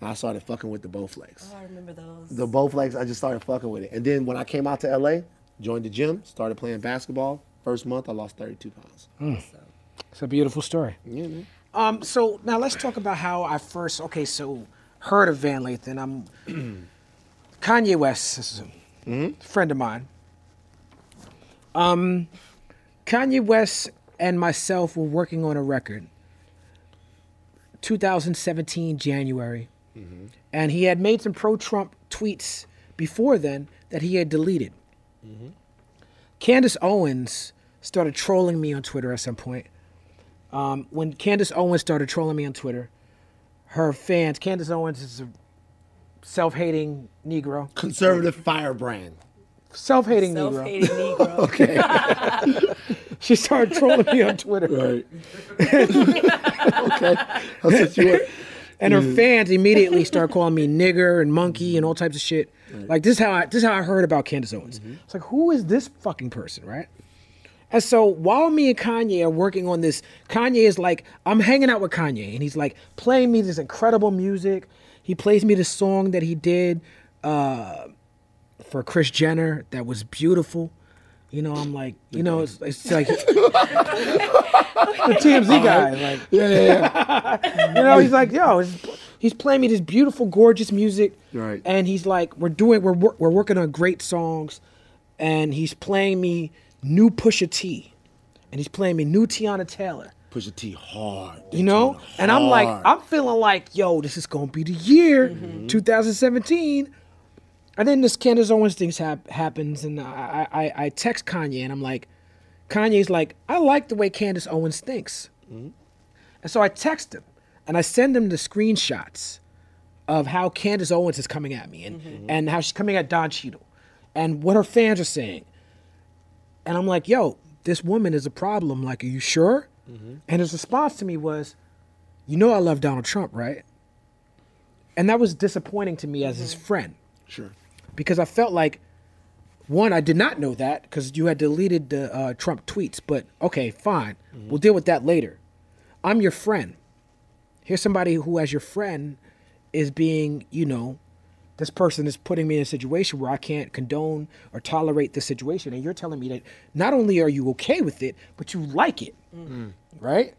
And I started fucking with the Bowflex. Oh, I remember those. The Bowflex, I just started fucking with it. And then when I came out to LA, joined the gym, started playing basketball. First month I lost 32 pounds. It's a beautiful story. Yeah, man. Um, so now let's talk about how I first okay, so heard of Van Lathan. I'm Kanye West, this is a friend of mine. Um, Kanye West and myself were working on a record. 2017 January, and he had made some pro-Trump tweets before then that he had deleted. Candace Owens started trolling me on Twitter at some point um, when Candace Owens started trolling me on Twitter, her fans, Candace Owens is a self-hating Negro, Conservative firebrand. self-hating Negro. Self-hating Negro. Okay. she started trolling me on Twitter, Right. okay. That's what you were. and her fans immediately start calling me nigger and monkey and all types of shit. Like this is how I this is how I heard about Candace Owens. It's like who is this fucking person, right? And so while me and Kanye are working on this, Kanye is like, I'm hanging out with Kanye, and he's like playing me this incredible music. He plays me the song that he did uh, for Kris Jenner that was beautiful. You know, I'm like, you know, it's, it's like the TMZ guy, like, Yeah, yeah, yeah. you know, he's like, yo, he's, he's playing me this beautiful, gorgeous music, Right. And he's like, we're doing, we're we're working on great songs, and he's playing me new Pusha T, and he's playing me new Teyana Taylor, Pusha T hard. you know, and I'm like, I'm feeling like, yo, this is gonna be the year, mm-hmm. 2017. And then this Candace Owens thing hap- happens, and I, I I text Kanye, and I'm like, Kanye's like, I like the way Candace Owens thinks. Mm-hmm. And so I text him and I send him the screenshots of how Candace Owens is coming at me and, mm-hmm. and how she's coming at Don Cheadle and what her fans are saying. And I'm like, yo, this woman is a problem. Like, are you sure? Mm-hmm. And his response to me was, you know, I love Donald Trump, right? And that was disappointing to me as his mm-hmm. friend Sure. because I felt like one, I did not know that because you had deleted the uh, Trump tweets. But okay, fine, mm-hmm. we'll deal with that later. I'm your friend. Here's somebody who, as your friend, is being, you know, this person is putting me in a situation where I can't condone or tolerate the situation, and you're telling me that not only are you okay with it, but you like it, mm. right?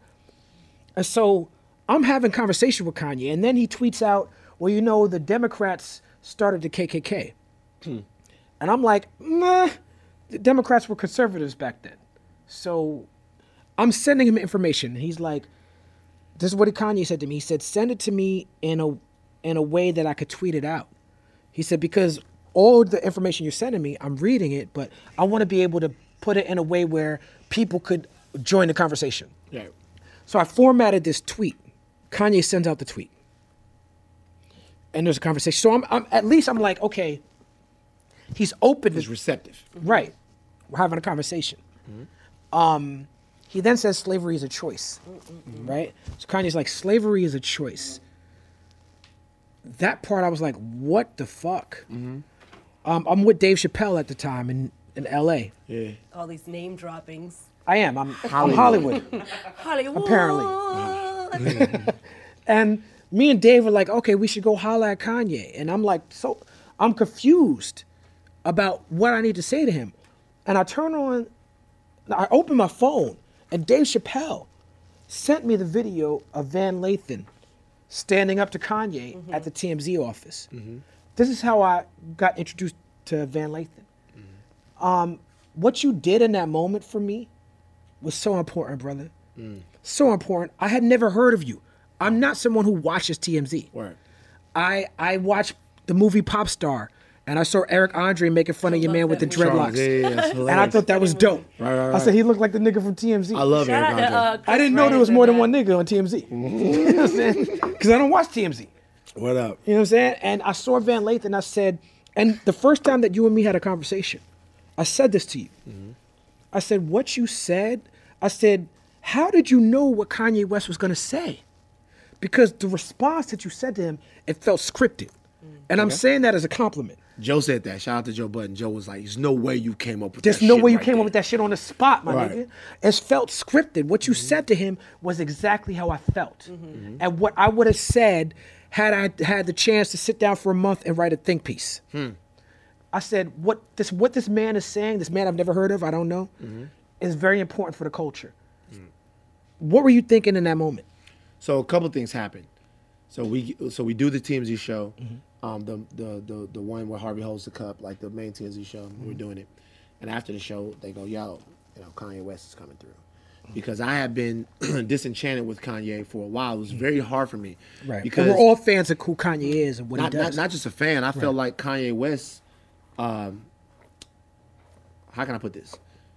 And so I'm having conversation with Kanye, and then he tweets out, "Well, you know, the Democrats started the KKK," hmm. and I'm like, "Nah, the Democrats were conservatives back then." So I'm sending him information, and he's like, "This is what Kanye said to me. He said, send it to me in a in a way that I could tweet it out." He said, "Because all the information you're sending me, I'm reading it, but I want to be able to put it in a way where people could join the conversation." Yeah. So I formatted this tweet. Kanye sends out the tweet. And there's a conversation. So I'm, I'm at least I'm like, okay, he's open He's receptive. Right. We're having a conversation. Um, he then says slavery is a choice. Right? So Kanye's like, slavery is a choice. That part, I was like, what the fuck? Um, I'm with Dave Chappelle at the time in, in LA. Yeah. All these name droppings. I am. I'm I'm Hollywood. Hollywood. Hollywood. Apparently. and me and Dave were like, okay, we should go holla at Kanye. And I'm like, so I'm confused about what I need to say to him. And I turn on, I open my phone, and Dave Chappelle sent me the video of Van Lathan standing up to Kanye mm-hmm. at the TMZ office. Mm-hmm. This is how I got introduced to Van Lathan. Mm-hmm. Um, what you did in that moment for me was so important, brother. Mm. So important. I had never heard of you. I'm not someone who watches TMZ. Word. I I watched the movie Popstar, and I saw Eric Andre making fun of your man with the dreadlocks. Yeah, yeah, And I thought that was dope. Right, right, I said he looked like the nigga from TMZ. I love Shout Eric out to Andre. uh, I didn't know there was more than one nigga on TMZ. you know what I'm saying? Because I don't watch TMZ. what up? You know what I'm saying? And I saw Van Lathan. I said, and the first time that you and me had a conversation, I said this to you. I said, what you said, I said, how did you know what Kanye West was going to say? Because the response that you said to him, it felt scripted. And I'm saying that as a compliment. Joe said that. Shout out to Joe Budden. Joe was like, "There's no way you came up with There's that no shit way you right came there." up with that shit on the spot, my Right. nigga. It's felt scripted. What you mm-hmm. said to him was exactly how I felt. Mm-hmm. Mm-hmm. And what I would have said had I had the chance to sit down for a month and write a think piece. Hmm. I said, what this what this man is saying, this man I've never heard of, I don't know, is very important for the culture. Hmm. What were you thinking in that moment? So a couple things happened. So we so we do the TMZ show, Mm-hmm. Um, the, the the the one where Harvey holds the cup, like the main TMZ show. Mm-hmm. We're doing it, and after the show, they go, "Yo, you know, Kanye West is coming through," because I have been disenchanted with Kanye for a while. It was very hard for me, Right. Because and we're all fans of who Kanye is and what not, he not does. not just a fan. I felt like Kanye West. Um, how can I put this?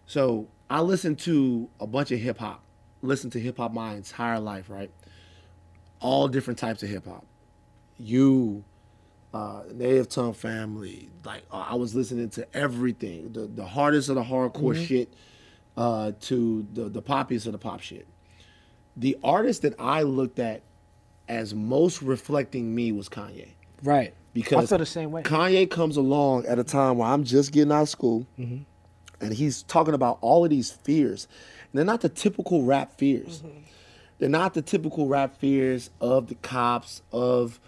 So I listened to a bunch of hip hop. Listened to hip hop my entire life, right? All different types of hip hop. You, uh, Native Tongue Family. Like uh, I was listening to everything. The the hardest of the hardcore shit, uh, to the the poppiest of the pop shit. The artist that I looked at as most reflecting me was Kanye right. because I feel the same way. Kanye comes along at a time where I'm just getting out of school, Mm-hmm. and he's talking about all of these fears. And they're not the typical rap fears. Mm-hmm. They're not the typical rap fears of the cops, of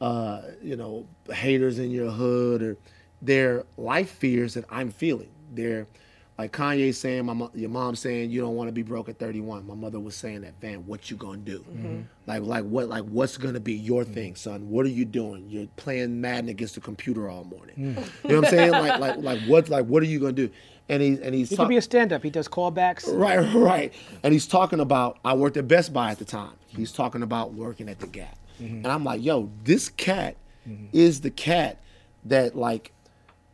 uh, you know haters in your hood, or they're life fears that I'm feeling. They're like Kanye saying, "My mo- your mom saying you don't want to be broke at 31." My mother was saying that, "Van, what you gonna do? Mm-hmm. Like, like what? Like, what's gonna be your thing, son? What are you doing? You're playing Madden against the computer all morning. Mm. You know what I'm saying? Like, like, like what? Like, what are you gonna do?" And he's and he's He talk- could be a stand-up. He does callbacks. Right, right. And he's talking about I worked at Best Buy at the time. He's talking about working at the Gap. And I'm like, yo, this cat is the cat that like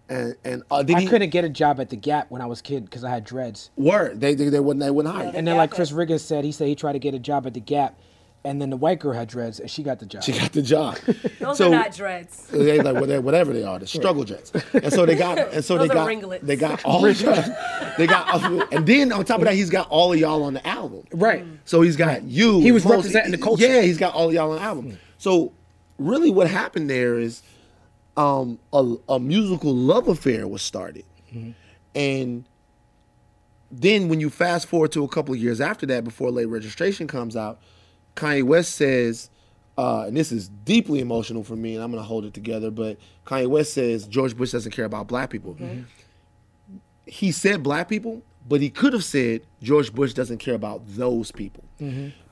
and and uh, did I he couldn't get a job at the Gap when I was a kid because I had dreads. word. They they, they wouldn't they wouldn't hire you. And then, like Chris Riggins said, he said he tried to get a job at the Gap, and then the white girl had dreads, and she got the job. She got the job. Those So- are not dreads. they like whatever, whatever they are, the struggle dreads. And so they got, and so Those they are got, ringlets. they got all, they got, and then on top of that, he's got all of y'all on the album. Right. So he's got you. He was Mos- representing the culture. Yeah, he's got all of y'all on the album. So really, what happened there is, um, a, a musical love affair was started, and then when you fast forward to a couple of years after that, before late registration comes out, Kanye West says, uh, and this is deeply emotional for me, and I'm gonna hold it together. But Kanye West says George Bush doesn't care about black people. He said black people, but he could have said George Bush doesn't care about those people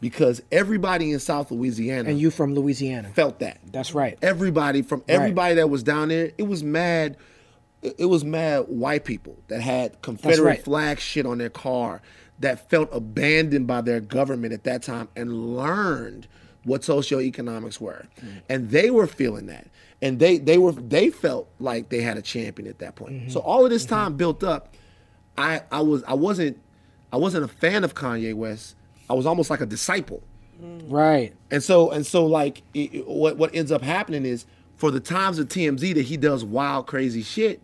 because everybody in South Louisiana And you from Louisiana. felt that. That's right. Everybody from everybody that was down there, it was mad. It it was mad white people that had Confederate right. flag shit on their car, that felt abandoned by their government at that time, and learned what socioeconomics were, mm-hmm. and they were feeling that, and they they were they felt like they had a champion at that point. Mm-hmm. So all of this mm-hmm. time built up, I I was I wasn't I wasn't a fan of Kanye West I was almost like a disciple. Mm. Right. And so and so like it, it- what what ends up happening is for the times of TMZ that he does wild crazy shit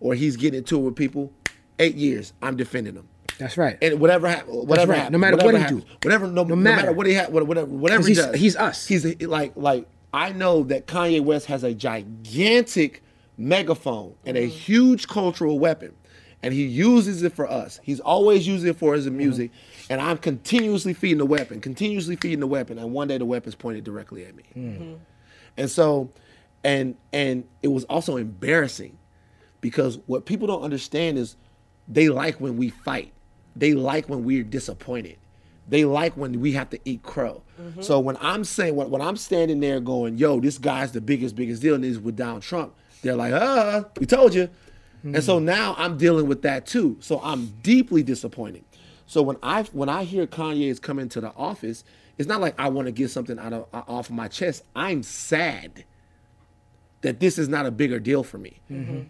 or he's getting into it with people, eight years I'm defending him. That's right. And whatever happens, whatever right. happens, No matter whatever what he happens, do. whatever, no, no matter. matter. what he ha- whatever, whatever 'Cause he he's- does, he's us. He's like, like I know that Kanye West has a gigantic megaphone and Mm-hmm. a huge cultural weapon, and he uses it for us. He's always using it for his Mm-hmm. music, and I'm continuously feeding the weapon, continuously feeding the weapon, and one day the weapon's pointed directly at me. Mm-hmm. And so, and and it was also embarrassing because what people don't understand is they like when we fight. They like when we're disappointed. They like when we have to eat crow. So when I'm saying when, when I'm standing there going, "Yo, this guy's the biggest biggest deal," and this is with Donald Trump, they're like, "Uh, we told you." And so now I'm dealing with that too. So I'm deeply disappointed. So when I when I hear Kanye is coming to the office, it's not like I want to get something out of off of my chest. I'm sad that this is not a bigger deal for me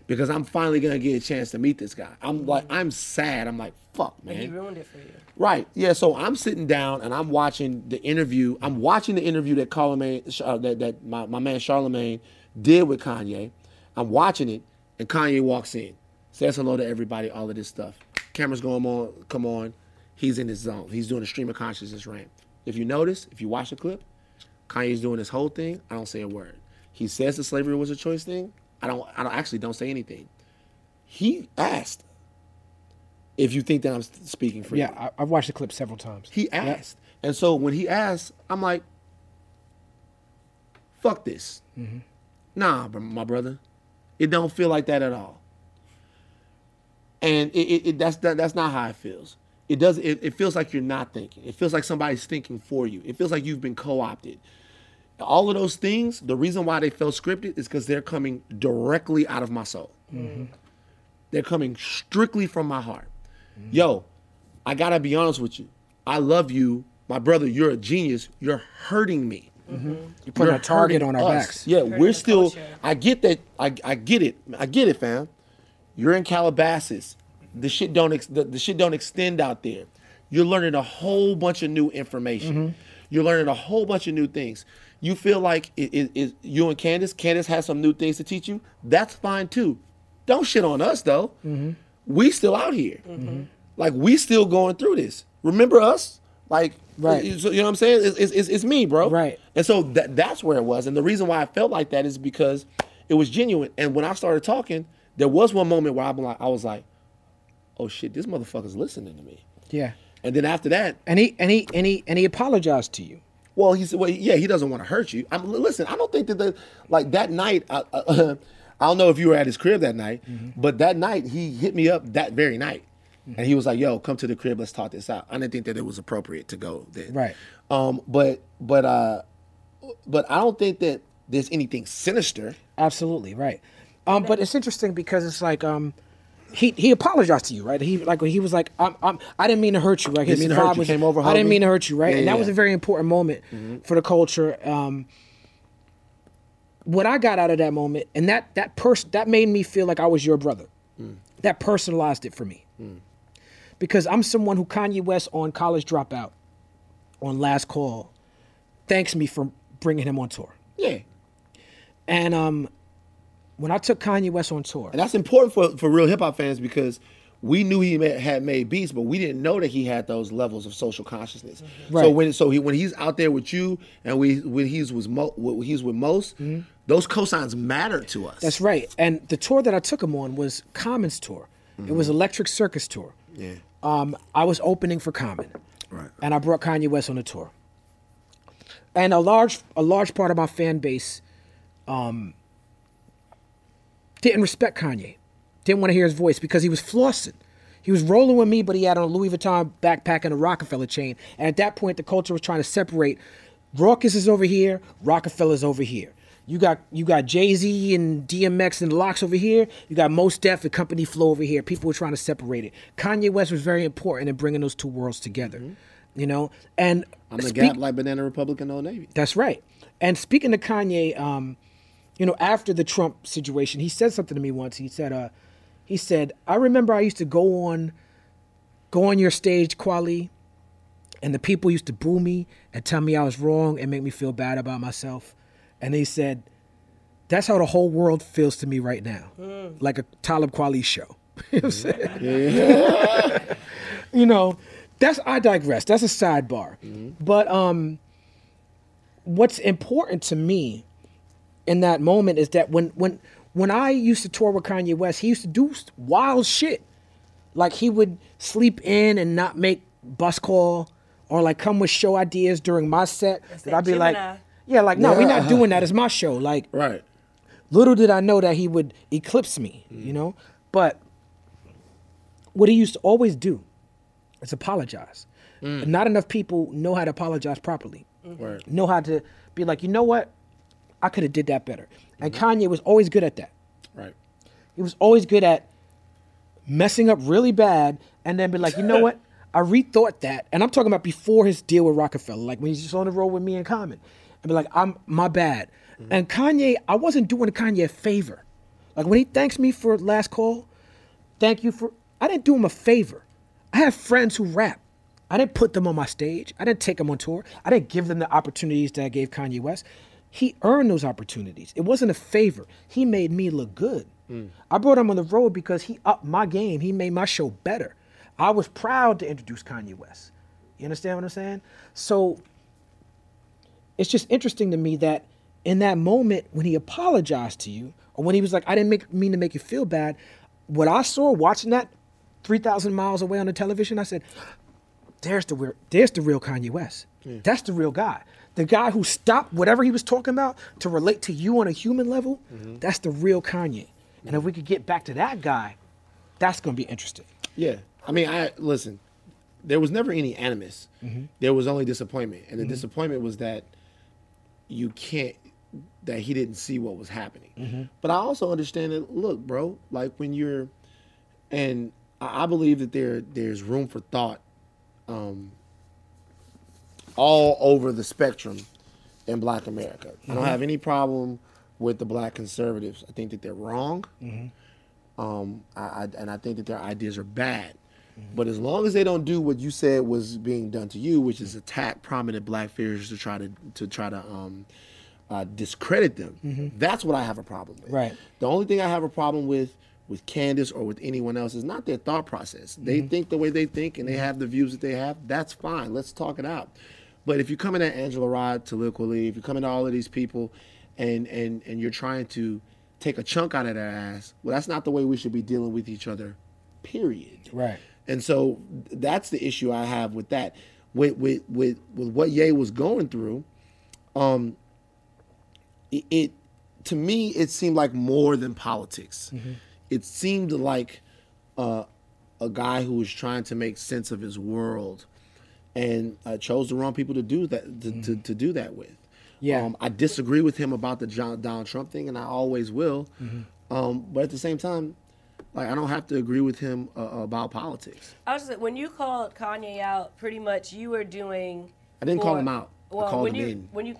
because I'm finally gonna get a chance to meet this guy. I'm like, I'm sad. I'm like, fuck, But he man. ruined it for you. Right? Yeah. So I'm sitting down and I'm watching the interview. I'm watching the interview that Charlemagne, uh, that that my, my man Charlemagne did with Kanye. I'm watching it, and Kanye walks in, says hello to everybody, all of this stuff. Cameras going on, come on. He's in his zone. He's doing a stream of consciousness rant. If you notice, if you watch the clip, Kanye's doing this whole thing. I don't say a word. He says that slavery was a choice thing. I don't. I don't actually don't say anything. He asked if you think that I'm speaking for you. Yeah, I, I've watched the clip several times. He asked. And so when he asked, I'm like, fuck this. Mm-hmm. Nah, my brother. It don't feel like that at all. And it, it, it, that's that, that's not how it feels. It does it, it feels like you're not thinking. It feels like somebody's thinking for you. It feels like you've been co-opted. All of those things, the reason why they felt scripted is because they're coming directly out of my soul. They're coming strictly from my heart. Yo, I gotta be honest with you. I love you, my brother. You're a genius. You're hurting me. You're putting You're a target on our us. backs. Yeah, we're still. culture. I get that. I, I get it. I get it, fam. You're in Calabasas. The shit don't ex, the, the shit don't extend out there. You're learning a whole bunch of new information. Mm-hmm. You're learning a whole bunch of new things. You feel like it, it, it, you and Candace, Candace has some new things to teach you. That's fine too. Don't shit on us though. Mm-hmm. We still out here. Like we still going through this. Remember us? Like Right. you know what I'm saying? It's, it's, it's, it's me, bro. Right. And so that that's where it was. And the reason why I felt like that is because it was genuine. And when I started talking, there was one moment where I'm like, I was like, oh shit, this motherfucker's listening to me. Yeah. And then after that, And he and he and he and he apologized to you. Well, he said, well, yeah, he doesn't want to hurt you. I'm listen. I don't think that the like that night. I, I, I don't know if you were at his crib that night, Mm-hmm. but that night he hit me up that very night, and he was like, "Yo, come to the crib. Let's talk this out." I didn't think that it was appropriate to go then. Right. Um. But but uh, but I don't think that there's anything sinister. Absolutely right. Um, but it's interesting because it's like um, he he apologized to you, right? He like when he was like, I'm, I'm I didn't mean to hurt you, right? His mean to hurt vibe you. was, Came over, I didn't mean to hurt you, right? Yeah, and that yeah, was a very important moment for the culture. Um, what I got out of that moment, and that that person that made me feel like I was your brother. That personalized it for me, because I'm someone who Kanye West on College Dropout, on Last Call, thanks me for bringing him on tour. Yeah. And um, when I took Kanye West on tour, And that's important for, for real hip hop fans because we knew he had made beats, but we didn't know that he had those levels of social consciousness. So Right. when so he when he's out there with you and we when he's was mo, when he's with most, those cosigns matter to us. That's right. And the tour that I took him on was Common's tour. It was Electric Circus tour. Yeah. Um, I was opening for Common, Right. and I brought Kanye West on the tour. And a large, a large part of my fan base, um, didn't respect Kanye, didn't want to hear his voice because he was flossing. He was rolling with me, but he had on a Louis Vuitton backpack and a Rockefeller chain. And at that point, the culture was trying to separate. Rawkus is over here, Rockefeller's over here. You got you got Jay Z and DMX and the LOX over here. You got Mos Def and Company Flow over here. People were trying to separate it. Kanye West was very important in bringing those two worlds together. You know, and I'm the speak- gap like Banana Republic and Old Navy. that's right. And speaking to Kanye, um, you know, after the Trump situation, he said something to me once. He said, uh, he said, I remember I used to go on, go on your stage, Kweli, and the people used to boo me and tell me I was wrong and make me feel bad about myself. And he said, "That's how the whole world feels to me right now, like a Talib Kweli show." you know what you know, that's I digress. That's a sidebar. But um, what's important to me in that moment is that when when when I used to tour with Kanye West, he used to do wild shit. Like he would sleep in and not make bus call, or like come with show ideas during my set. That that I'd be like, yeah, like no, we're not doing that. It's my show. Like Right. little did I know that he would eclipse me, you mm. know? But what he used to always do is apologize. And not enough people know how to apologize properly. Right. Know how to be like, you know what? I could have did that better. And mm-hmm. Kanye was always good at that. Right. He was always good at messing up really bad and then be like, you know what? I rethought that. And I'm talking about before his deal with Rockefeller, like when he's just on the road with me and Common. And be like, I'm my bad. Mm-hmm. And Kanye, I wasn't doing Kanye a favor. Like when he thanks me for last call, thank you for I didn't do him a favor. I have friends who rap. I didn't put them on my stage. I didn't take them on tour. I didn't give them the opportunities that I gave Kanye West. He earned those opportunities. It wasn't a favor. He made me look good. I brought him on the road because he upped my game. He made my show better. I was proud to introduce Kanye West. You understand what I'm saying? So it's just interesting to me that in that moment when he apologized to you, or when he was like, I didn't make, mean to make you feel bad, what I saw watching that 3,000 miles away on the television, I said, there's the there's the real Kanye West. That's the real guy. The guy who stopped whatever he was talking about to relate to you on a human level. Mm-hmm. That's the real Kanye. And mm-hmm. if we could get back to that guy, that's gonna be interesting. Yeah. I mean, I listen. There was never any animus. Mm-hmm. There was only disappointment, and the disappointment was that you can't that he didn't see what was happening. But I also understand that. Look, bro, like when you're, and I I believe that there there's room for thought, um, all over the spectrum in Black America. I don't have any problem with the Black conservatives. I think that they're wrong. Um, I, I, and I think that their ideas are bad. But as long as they don't do what you said was being done to you, which is attack prominent black figures to try to to try to um, uh, discredit them, that's what I have a problem with. Right. The only thing I have a problem with with Candace or with anyone else is not their thought process. They think the way they think and they have the views that they have. That's fine. Let's talk it out. But if you're coming at Angela Rod, Talib Kweli, if you're coming to all of these people, and and and you're trying to take a chunk out of their ass, well, that's not the way we should be dealing with each other. Period. Right. And so that's the issue I have with that. With with with, with what Ye was going through, um, it, it to me it seemed like more than politics. It seemed like uh, a guy who was trying to make sense of his world, and uh, chose the wrong people to do that to, to, to do that with. Yeah. Um, I disagree with him about the John, Donald Trump thing, and I always will. Um, but at the same time, like I don't have to agree with him uh, about politics. I was just when you called Kanye out, pretty much you were doing. I didn't call him out. I Well, called when him you in. when you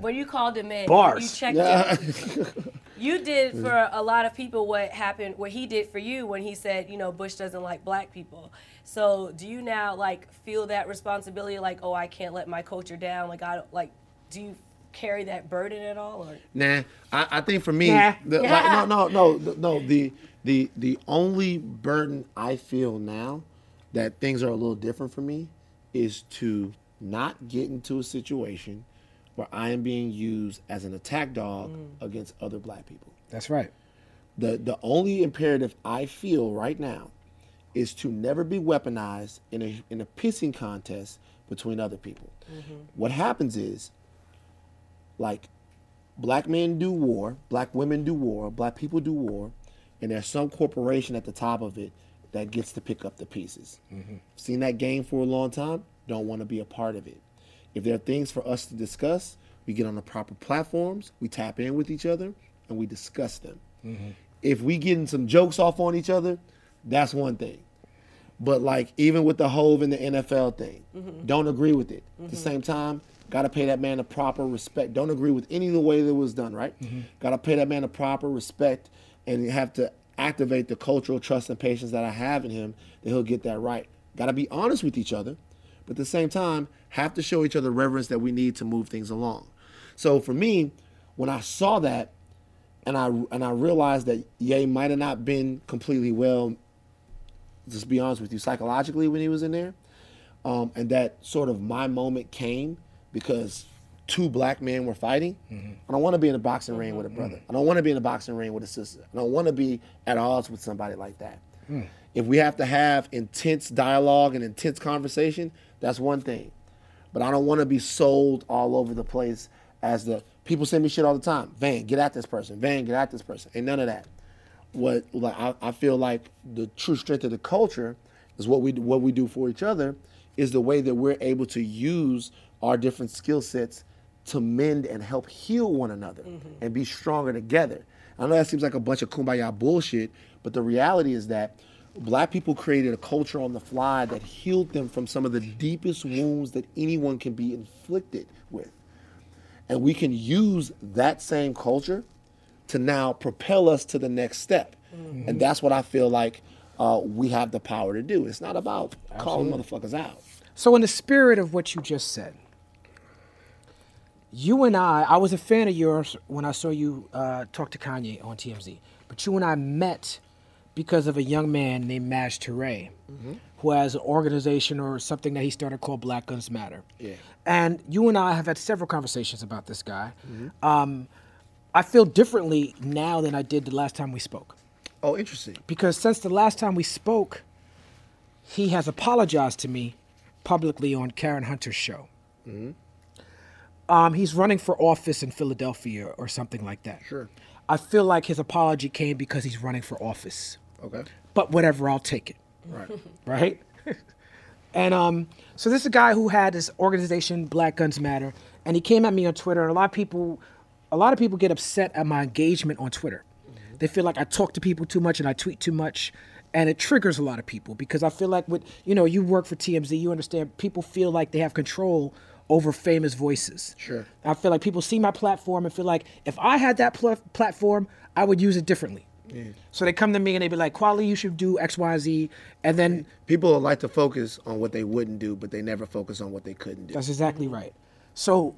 when you called him in, Bars. you checked Yeah. him. You did for a lot of people what happened, what he did for you when he said, you know, Bush doesn't like black people. So do you now like feel that responsibility, like, oh, I can't let my culture down? Like, I don't like. Do you carry that burden at all? Or Nah, I, I think for me, Nah. the, like, no, no, no, no, no. The the the only burden I feel now that things are a little different for me is to not get into a situation where I am being used as an attack dog mm. against other black people. That's right. The the only imperative I feel right now is to never be weaponized in a in a pissing contest between other people. Mm-hmm. What happens is like black men do war, black women do war, black people do war, and there's some corporation at the top of it that gets to pick up the pieces. Mm-hmm. Seen that game for a long time, don't want to be a part of it. If there are things for us to discuss, we get on the proper platforms, we tap in with each other, and we discuss them. Mm-hmm. If we getting some jokes off on each other, that's one thing. But like even with the Hove and the NFL thing, mm-hmm. don't agree with it. At the mm-hmm. same time, gotta pay that man the proper respect. Don't agree with any of the way that it was done, right? Mm-hmm. Gotta pay that man the proper respect and have to activate the cultural trust and patience that I have in him that he'll get that right. Gotta be honest with each other, but at the same time have to show each other reverence that we need to move things along. So for me, when I saw that, and I and I realized that Ye might have not been completely well, just be honest with you, psychologically when he was in there, um, and that sort of my moment came because two black men were fighting. Mm-hmm. I don't want to be in a boxing ring with a mm-hmm. brother. I don't want to be in a boxing ring with a sister. I don't want to be at odds with somebody like that. Mm. If we have to have intense dialogue and intense conversation, that's one thing. But I don't want to be sold all over the place as the people send me shit all the time. Van, get at this person. Van, get at this person. Ain't none of that. What like I, I feel like the true strength of the culture is what we what we do for each other is the way that we're able to use our different skill sets to mend and help heal one another mm-hmm. and be stronger together. I know that seems like a bunch of kumbaya bullshit, but the reality is that black people created a culture on the fly that healed them from some of the deepest wounds that anyone can be inflicted with. And we can use that same culture to now propel us to the next step. And that's what I feel like uh, we have the power to do. It's not about calling motherfuckers out. So, in the spirit of what you just said, you and I, I was a fan of yours when I saw you uh, talk to Kanye on TMZ, but you and I met because of a young man named Maj Toure, who has an organization or something that he started called Black Guns Matter. Yeah. And you and I have had several conversations about this guy. Um, I feel differently now than I did the last time we spoke Oh, interesting. because since the last time we spoke, he has apologized to me publicly on Karen Hunter's show. Hmm. Um, he's running for office in Philadelphia or something like that. Sure. I feel like his apology came because he's running for office. Okay. But whatever, I'll take it. Right. Right? and um, so this is a guy who had this organization, Black Guns Matter, and he came at me on Twitter. And a lot of people, a lot of people get upset at my engagement on Twitter. They feel like I talk to people too much and I tweet too much, and it triggers a lot of people because I feel like with you know you work for TMZ, you understand people feel like they have control over famous voices. Sure. I feel like people see my platform and feel like if I had that pl- platform, I would use it differently. Yeah. So they come to me and they be like, "Kweli, you should do X, Y, Z," and then People like to focus on what they wouldn't do, but they never focus on what they couldn't do. That's exactly right. So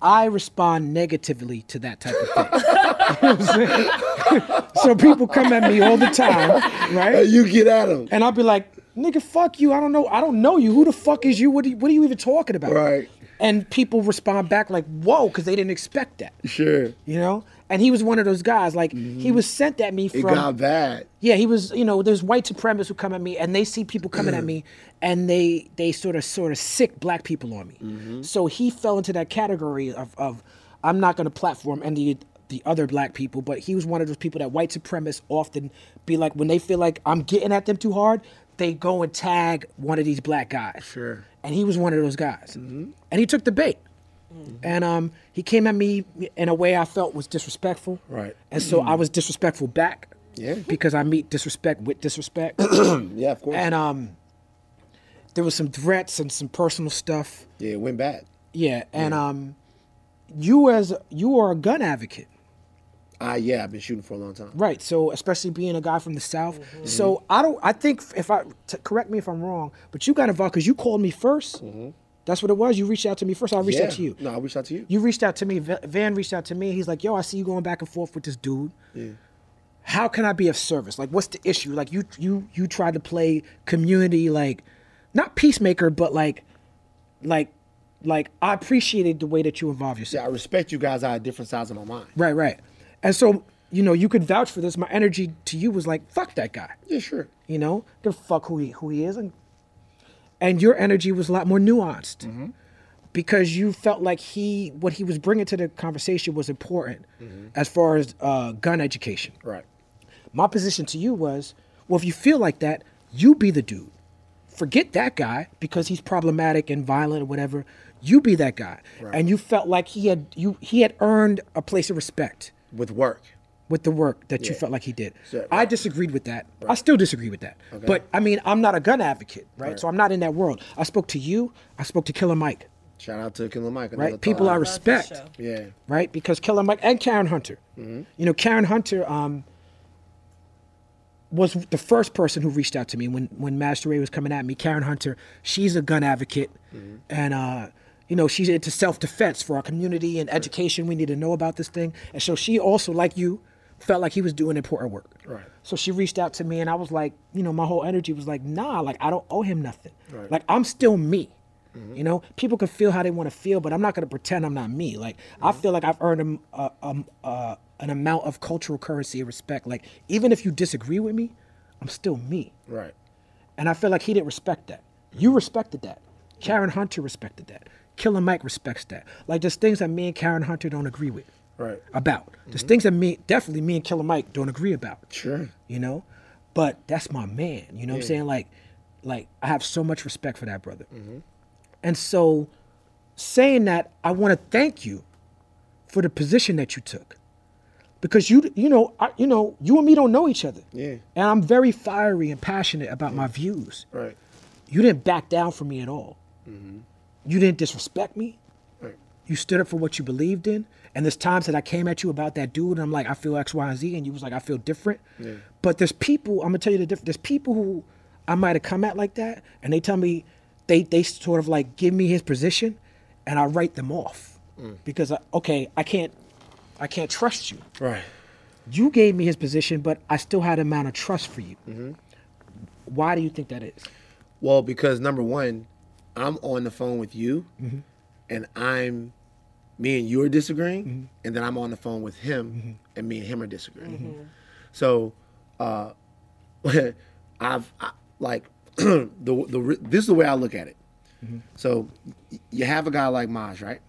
I respond negatively to that type of thing. You know what I'm saying? so people come at me all the time, right? you get at them. And I'll be like, nigga, fuck you. I don't know. I don't know you. Who the fuck is you? What are you, what are you even talking about? Right. And people respond back like, whoa, because they didn't expect that. Sure. You know? And he was one of those guys. Like he mm-hmm. was sent at me It from got bad. yeah, he was. You know, there's white supremacists who come at me, and they see people coming at me, and they they sort of sort of sick black people on me. Mm-hmm. So he fell into that category of of I'm not going to platform any the other black people, but he was one of those people that white supremacists often be like when they feel like I'm getting at them too hard, they go and tag one of these black guys. Sure. And he was one of those guys, mm-hmm. and he took the bait. And um, he came at me in a way I felt was disrespectful. Right. And so I was disrespectful back. Yeah. Because I meet disrespect with disrespect. Yeah, of course. and um, there was some threats and some personal stuff. yeah, it went bad. Yeah. And um, you as you are a gun advocate, Ah, yeah, I've been shooting for a long time. right? So especially being a guy from the south. So I don't. I think if I t- correct me if I'm wrong, but you got involved because you called me 1st That's what it was. You reached out to me first. I reached yeah. out to you. No, I reached out to you. You reached out to me. Van reached out to me. He's like, "Yo, I see you going back and forth with this dude. How can I be of service? Like, what's the issue? Like, you you you tried to play community, like, not peacemaker, but like, like, like I appreciated the way that you involve yourself. Yeah, I respect you guys out of different sides of my mind. Right, right. And so, you know, you could vouch for this. My energy to you was like, "Fuck that guy." Yeah, sure. You know, give fuck who he who he is, and and your energy was a lot more nuanced because you felt like he what he was bringing to the conversation was important as far as uh, gun education. Right. My position to you was, well, if you feel like that, you be the dude. Forget that guy because he's problematic and violent or whatever. You be that guy, and you felt like he had you he had earned a place of respect With work. With the work that you felt like he did. So- I disagreed with that. I still disagree with that. But I mean, I'm not a gun advocate, right? Right. So I'm not in that world. I spoke to you. I spoke to Killer Mike, Shout out to Killer Mike. right? People thought. I respect. Yeah. right? Because Killer Mike and Karen Hunter. Mm-hmm. You know, Karen Hunter. Um, was the first person who reached out to me when when Master Ray was coming at me. Karen Hunter, she's a gun advocate, and uh, you know she's into self defense for our community and education. We need to know about this thing, and so she also, like you, felt like he was doing important work. Right. So she reached out to me, and I was like, you know, my whole energy was like, nah, like I don't owe him nothing. Right. Like I'm still me. Mm-hmm. You know, people can feel how they want to feel, but I'm not going to pretend I'm not me. Like I feel like I've earned a, a, a, a, an amount of cultural currency and respect. Like even if you disagree with me, I'm still me. Right. And I feel like he didn't respect that. You respected that. Karen Hunter respected that. Killer Mike respects that. Like there's things that me and Karen Hunter don't agree with Right. about. There's mm-hmm. things that me definitely me and Killer Mike don't agree about. Sure. You know? But that's my man. You know what I'm saying? Like like I have so much respect for that brother. Mm-hmm. And so saying that, I want to thank you for the position that you took. Because you you know, I, you know, you and me don't know each other. Yeah. And I'm very fiery and passionate about my mm. views. Right. You didn't back down from me at all. Mm-hmm. You didn't disrespect me. Right. You stood up for what you believed in. And there's times that I came at you about that dude, and I'm like, I feel X, Y, and Z, and you was like, I feel different. But there's people, I'm gonna tell you the difference. There's people who I might have come at like that, and they tell me they they sort of like give me his position, and I write them off mm. because I, okay, I can't I can't trust you. Right. You gave me his position, but I still had an amount of trust for you. Mm-hmm. Why do you think that is? Well, because number one, I'm on the phone with you, Mm-hmm. and I'm me and you are disagreeing, Mm-hmm. and then I'm on the phone with him, and me and him are disagreeing. So, uh, I've I, like the the this is the way I look at it. Mm-hmm. So, you have a guy like Maj, right?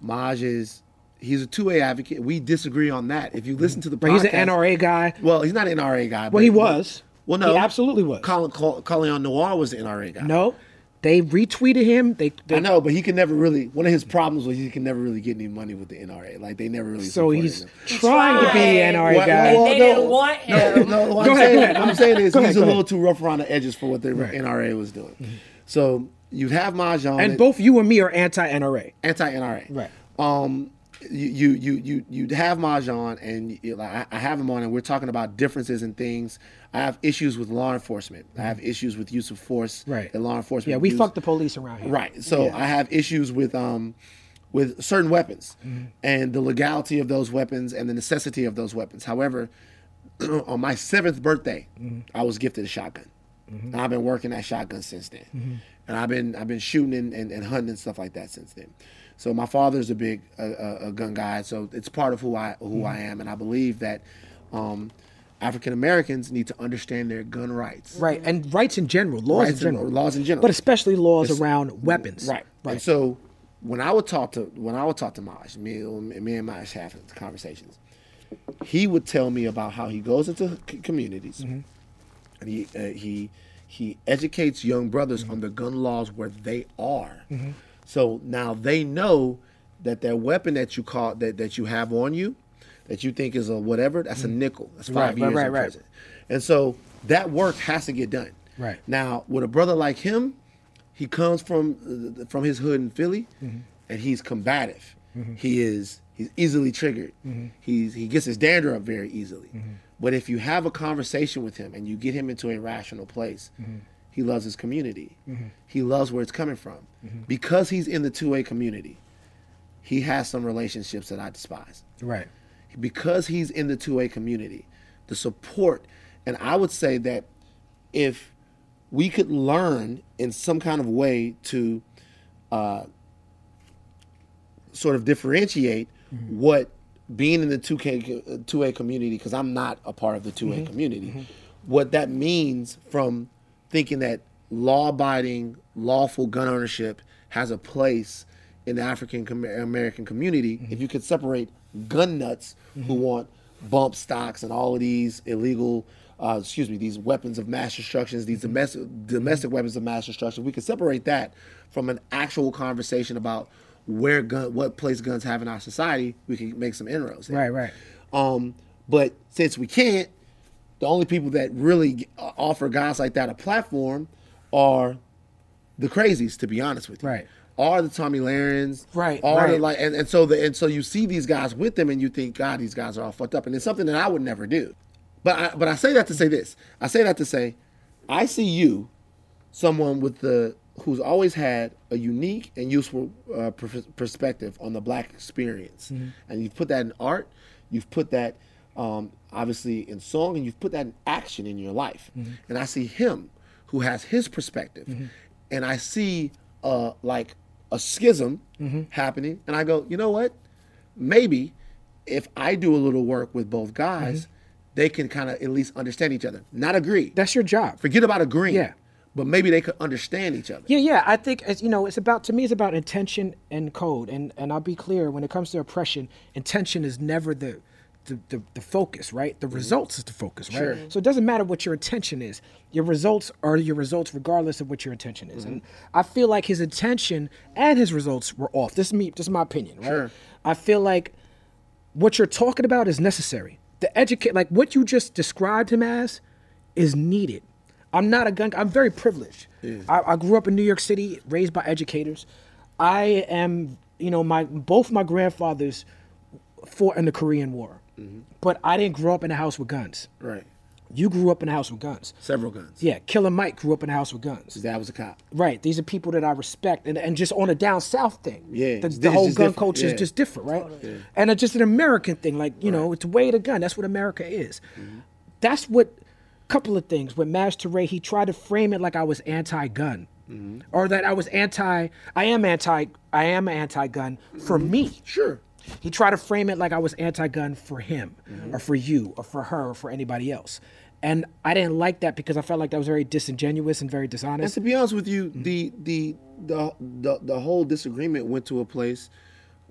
Maj is he's a two way advocate. We disagree on that. If you listen to the But he's an NRA guy. Well, he's not an NRA guy. Well, he was. Well, no, He absolutely was. Colin Col- Colion Noir was the NRA guy. No, they retweeted him. They, they I know, but he can never really. One of his problems was he can never really get any money with the NRA. Like they never really. so he's him. trying to be an NRA What- guy. well, they didn't want him. No, what Go I'm ahead, saying, what I'm saying is Go he's ahead, a little ahead. too rough around the edges for what the NRA was doing. So you'd have Mahjong and both you and me are anti-NRA. anti NRA. Right. Um, you you you you you'd have Mahjong and you, like I, I have him on, and we're talking about differences in things. I have issues with law enforcement. I have issues with use of force. Right. That law enforcement. Yeah, we use. fuck the police around here. Right. So Yeah. I have issues with um with certain weapons Mm-hmm. and the legality of those weapons and the necessity of those weapons. However, on my seventh birthday, Mm-hmm. I was gifted a shotgun. And I've been working that shotgun since then. Mm-hmm. And I've been I've been shooting and, and, and hunting and stuff like that since then. So my father's a big uh, uh, a gun guy, so it's part of who I who I Mm-hmm. am, and I believe that um, African Americans need to understand their gun rights. Right, and rights in general, laws Rights in and- general, laws in general. but especially laws It's- around weapons. Right. right. And so when I would talk to when I would talk to Maj, me, me and Maj have conversations. He would tell me about how he goes into c- communities Mm-hmm. and he uh, he he educates young brothers on the gun laws where they are. Mm-hmm. So now they know that that weapon that you call that that you have on you, that you think is a whatever, that's a mm. nickel. That's five Mm-hmm. Right, years right, in right. prison. And so that work has to get done. Right. Now, with a brother like him, he comes from from his hood in Philly, Mm-hmm. and he's combative. Mm-hmm. He is he's easily triggered. Mm-hmm. He's he gets his dander up very easily. Mm-hmm. But if you have a conversation with him and you get him into a rational place, he loves his community. He loves where it's coming from. Because he's in the two A community, he has some relationships that I despise right. Because he's in the 2A community, the support, and I would say that if we could learn in some kind of way to uh, sort of differentiate mm-hmm. what being in the 2K, 2A community, because I'm not a part of the 2A mm-hmm. community, mm-hmm. what that means from thinking that law abiding, lawful gun ownership has a place in the African com- American community, if you could separate gun nuts who want bump stocks and all of these illegal, uh, excuse me, these weapons of mass destruction, these domestic domestic weapons of mass destruction, we could separate that from an actual conversation about where gun, what place guns have in our society. We can make some inroads. there. Right, right. Um, but since we can't, the only people that really offer guys like that a platform are the crazies, to be honest with you. Right. Are the Tomi Lahren. Right, Are the like and, and so the and so you see these guys with them and you think, God, these guys are all fucked up. And it's something that I would never do. But I, but I say that to say this. I say that to say, I see you, someone with the who's always had a unique and useful uh, per- perspective on the black experience, and you've put that in art. You've put that um, obviously in song, and you've put that in action in your life. And I see him who has his perspective, and I see uh, like a schism mm-hmm. happening, and I go, you know what? Maybe if I do a little work with both guys, mm-hmm. they can kind of at least understand each other. Not agree. That's your job. Forget about agreeing. Yeah. But maybe they could understand each other. Yeah, yeah. I think as you know, it's about to me. It's about intention and code. And and I'll be clear when it comes to oppression, intention is never the the, the, the focus, right? The mm-hmm. results is the focus, right? So it doesn't matter what your intention is. Your results are your results, regardless of what your intention is. And mm-hmm. I feel like his intention and his results were off. This is me. This is my opinion, right? Sure. I feel like what you're talking about is necessary. The educate, like what you just described him as, is needed. I'm not a gun. I'm very privileged. I, I grew up in New York City, raised by educators. I am, you know, my both my grandfathers fought in the Korean War, but I didn't grow up in a house with guns. Right. You grew up in a house with guns. Several guns. Yeah, Killer Mike grew up in a house with guns. His dad was a cop. Right. These are people that I respect, and, and just on a down south thing. Yeah, The, the whole gun different, culture yeah. is just different, right? And it's just an American thing. Like you know, it's way to gun. That's what America is. Mm-hmm. That's what. Couple of things with Maj Toure, he tried to frame it like I was anti-gun, Mm-hmm. or that I was anti. I am anti. I am anti-gun for Mm-hmm. me. Sure. He tried to frame it like I was anti-gun for him, Mm-hmm. or for you, or for her, or for anybody else. And I didn't like that because I felt like that was very disingenuous and very dishonest. And to be honest with you, Mm-hmm. the, the the the the whole disagreement went to a place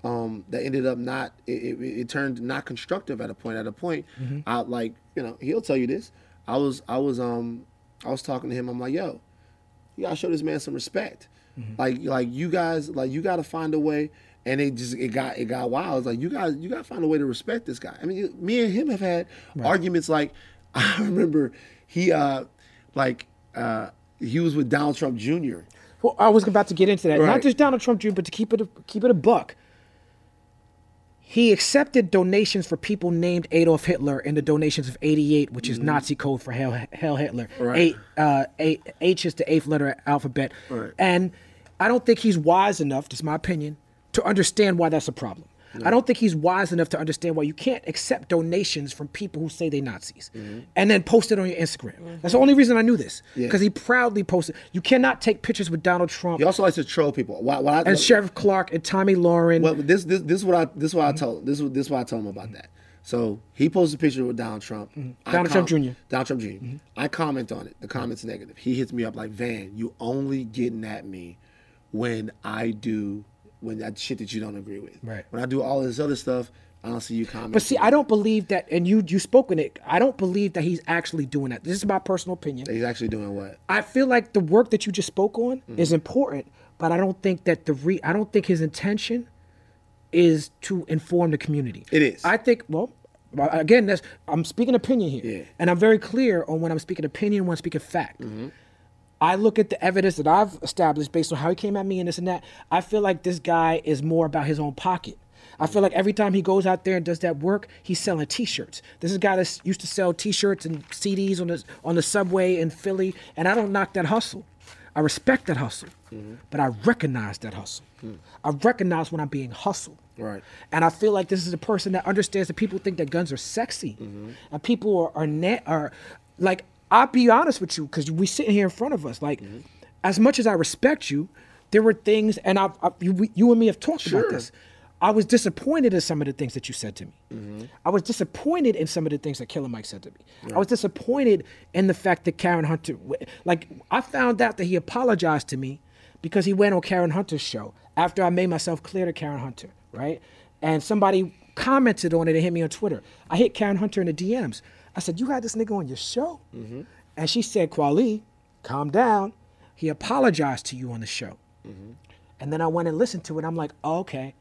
um, that ended up not. It, it, it turned not constructive at a point. At a point, Mm-hmm. I like you know he'll tell you this. I was I was um I was talking to him. I'm like, yo, you gotta show this man some respect. Mm-hmm. Like like you guys like you gotta find a way. And it just it got it got wild. It's like you guys you gotta find a way to respect this guy. I mean, me and him have had arguments. Like I remember he uh like uh he was with Donald Trump Jr. Well, I was about to get into that. Not just Donald Trump Jr., but to keep it a, keep it a buck. He accepted donations for people named Adolf Hitler in the donations of 88, which is Nazi code for Hell, Hell Hitler. Mm-hmm. Right. Eight, uh, eight, H is the eighth letter alphabet. Right. And I don't think he's wise enough, just my opinion, to understand why that's a problem. I don't think he's wise enough to understand why you can't accept donations from people who say they Nazis mm-hmm. and then post it on your Instagram. That's the only reason I knew this Yeah. because he proudly posted. You cannot take pictures with Donald Trump He also likes to troll people. Why, why, and Sheriff Clarke and Tomi Lahren. Well, this this this is what I this is what I mm-hmm. told this is this is what I told him about that. So he posted a picture with Donald Trump. Mm-hmm. Donald Trump Jr. Donald Trump junior mm-hmm. I comment on it. The comment's negative. He hits me up like, "Van, you only getting at me when I do when that shit that you don't agree with. Right. When I do all this other stuff, I don't see you commenting. but see, I don't believe that, and you you spoke in it. I don't believe that he's actually doing that. This is my personal opinion. he's actually doing what? I feel like the work that you just spoke on Mm-hmm. is important, but I don't think that the re I don't think his intention is to inform the community. It is. I think well. well, Again, that's I'm speaking opinion here, Yeah. and I'm very clear on when I'm speaking opinion, when I'm speaking fact. Mm-hmm. I look at the evidence that I've established based on how he came at me and this and that. I feel like this guy is more about his own pocket. I feel like every time he goes out there and does that work, he's selling T-shirts. This is a guy that used to sell T-shirts and CDs on the on the subway in Philly, and I don't knock that hustle. I respect that hustle, mm-hmm. but I recognize that hustle. Hmm. I recognize when I'm being hustled. Right. And I feel like this is a person that understands that people think that guns are sexy, mm-hmm. and people are are, na- are like. I'll be honest with you because we sitting here in front of us. Like, mm-hmm. as much as I respect you, there were things, and I've, I, you, we- you and me have talked Sure. about this. I was disappointed in some of the things that you said to me. Mm-hmm. I was disappointed in some of the things that Killer Mike said to me. I was disappointed in the fact that Karen Hunter, like, I found out that he apologized to me because he went on Karen Hunter's show after I made myself clear to Karen Hunter, right? And somebody commented on it and hit me on Twitter. I hit Karen Hunter in the DMs. I said, You had this nigga on your show? And she said, Kweli, calm down. He apologized to you on the show. And then I went and listened to it. I'm like, oh, okay.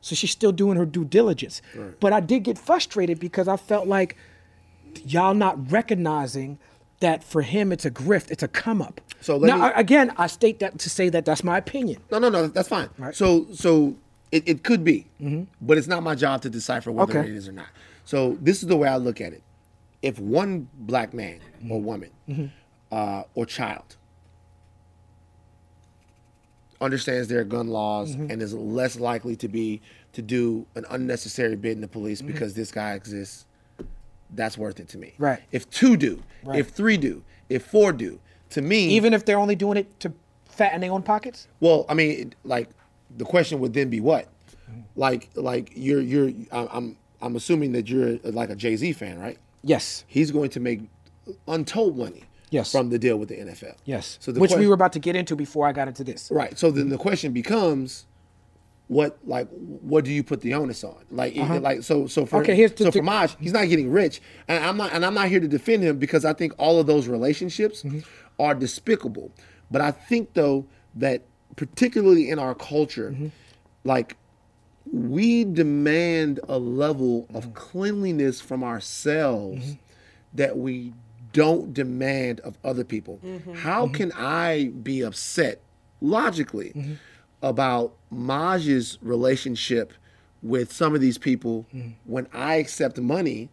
So she's still doing her due diligence. But I did get frustrated because I felt like y'all not recognizing that for him it's a grift, it's a come up. So let now, me- again, I state that to say that that's my opinion. No, no, no. That's fine. So, so it, it could be, but it's not my job to decipher whether Mm-hmm. Okay. it is or not. So this is the way I look at it. If one black man or Mm-hmm. woman uh, or child understands their gun laws Mm-hmm. and is less likely to be to do an unnecessary bid in the police Mm-hmm. because this guy exists, that's worth it to me. Right. If two do, Right. if three do, if four do, to me, Even if they're only doing it to fatten their own pockets. well, I mean, like the question would then be what? Like, like you're you're I'm I'm, I'm assuming that you're like a Jay Z fan, right? Yes. He's going to make untold money Yes. from the deal with the NFL. Yes. So the Which we were about to get into before I got into this. Right. So then the question becomes, what like what do you put the onus on? Like it- like so so for Uh-huh. Okay, here's the so for Maj, he's not getting rich, and I'm not and I'm not here to defend him because I think all of those relationships Mm-hmm. are despicable. But I think though that particularly in our culture, Mm-hmm. like we demand a level Mm-hmm. of cleanliness from ourselves mm-hmm. that we don't demand of other people. Mm-hmm. How mm-hmm. can I be upset logically about Maj's relationship with some of these people when I accept money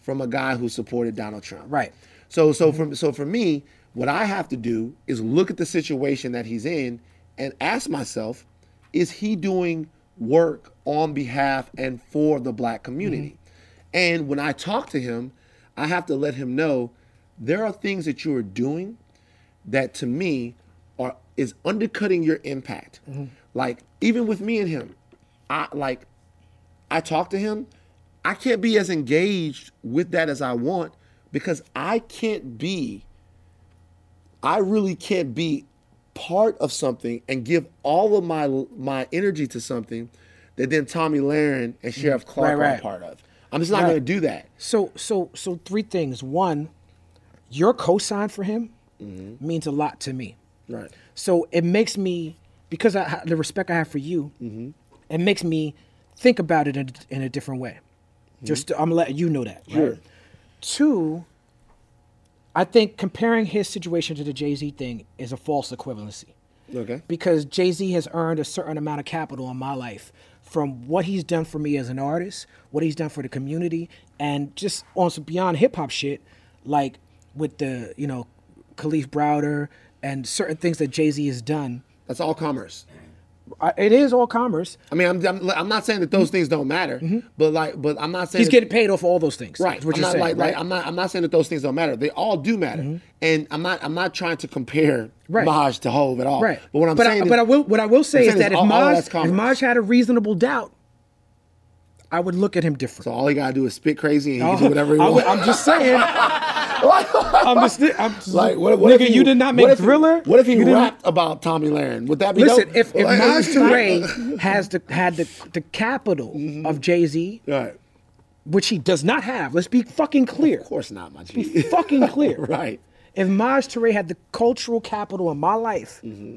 from a guy who supported Donald Trump? Right. So so for so for me, what I have to do is look at the situation that he's in and ask myself, is he doing work on behalf and for the black community? Mm-hmm. And when I talk to him, I have to let him know there are things that you are doing that to me are is undercutting your impact. Mm-hmm. Like even with me and him, I like I talk to him, I can't be as engaged with that as I want because I can't be, I really can't be part of something and give all of my my energy to something that then Tomi Lahren and Sheriff Clarke Mm-hmm. Right, right. are part of. I'm just not Right. going to do that. So so so three things. One, your cosign for him Mm-hmm. means a lot to me. Right. So it makes me because I, the respect I have for you, Mm-hmm. it makes me think about it in, in a different way. Just I'm letting you know that. Right? Mm-hmm. Sure. Two, I think comparing his situation to the Jay Z thing is a false equivalency Okay. because Jay Z has earned a certain amount of capital in my life from what he's done for me as an artist, what he's done for the community, and just on some beyond hip hop shit, like with the you know Kalief Browder and certain things that Jay Z has done. That's all commerce. It is all commerce. I mean, I'm, I'm, I'm not saying that those things don't matter, but like, but I'm not saying Mm-hmm. He's that- getting paid off all those things. Right. is What I'm you're not saying, like, right? like I'm not I'm not saying that those things don't matter. They all do matter. And I'm not I'm not trying to compare Right. Maj to Hove at all. right. But what I'm but saying I, is, but I will what I will say I'm is that if all- Maj if. Maj had a reasonable doubt, I would look at him different. So all he gotta do is spit crazy and he can do whatever he wants. I'm just saying. I'm just, I'm just like what, what nigga, if he, you did not make what if Thriller. What if he You didn't- rapped about Tomi Lahren? Would that be Listen, dope? if if Like, Maj it's has the had the the capital Mm-hmm. of Jay Z, Right. which he does not have. Let's be fucking clear. Of course not, my Be G. fucking clear. right. If Maj Toure had the cultural capital in my life, Mm-hmm.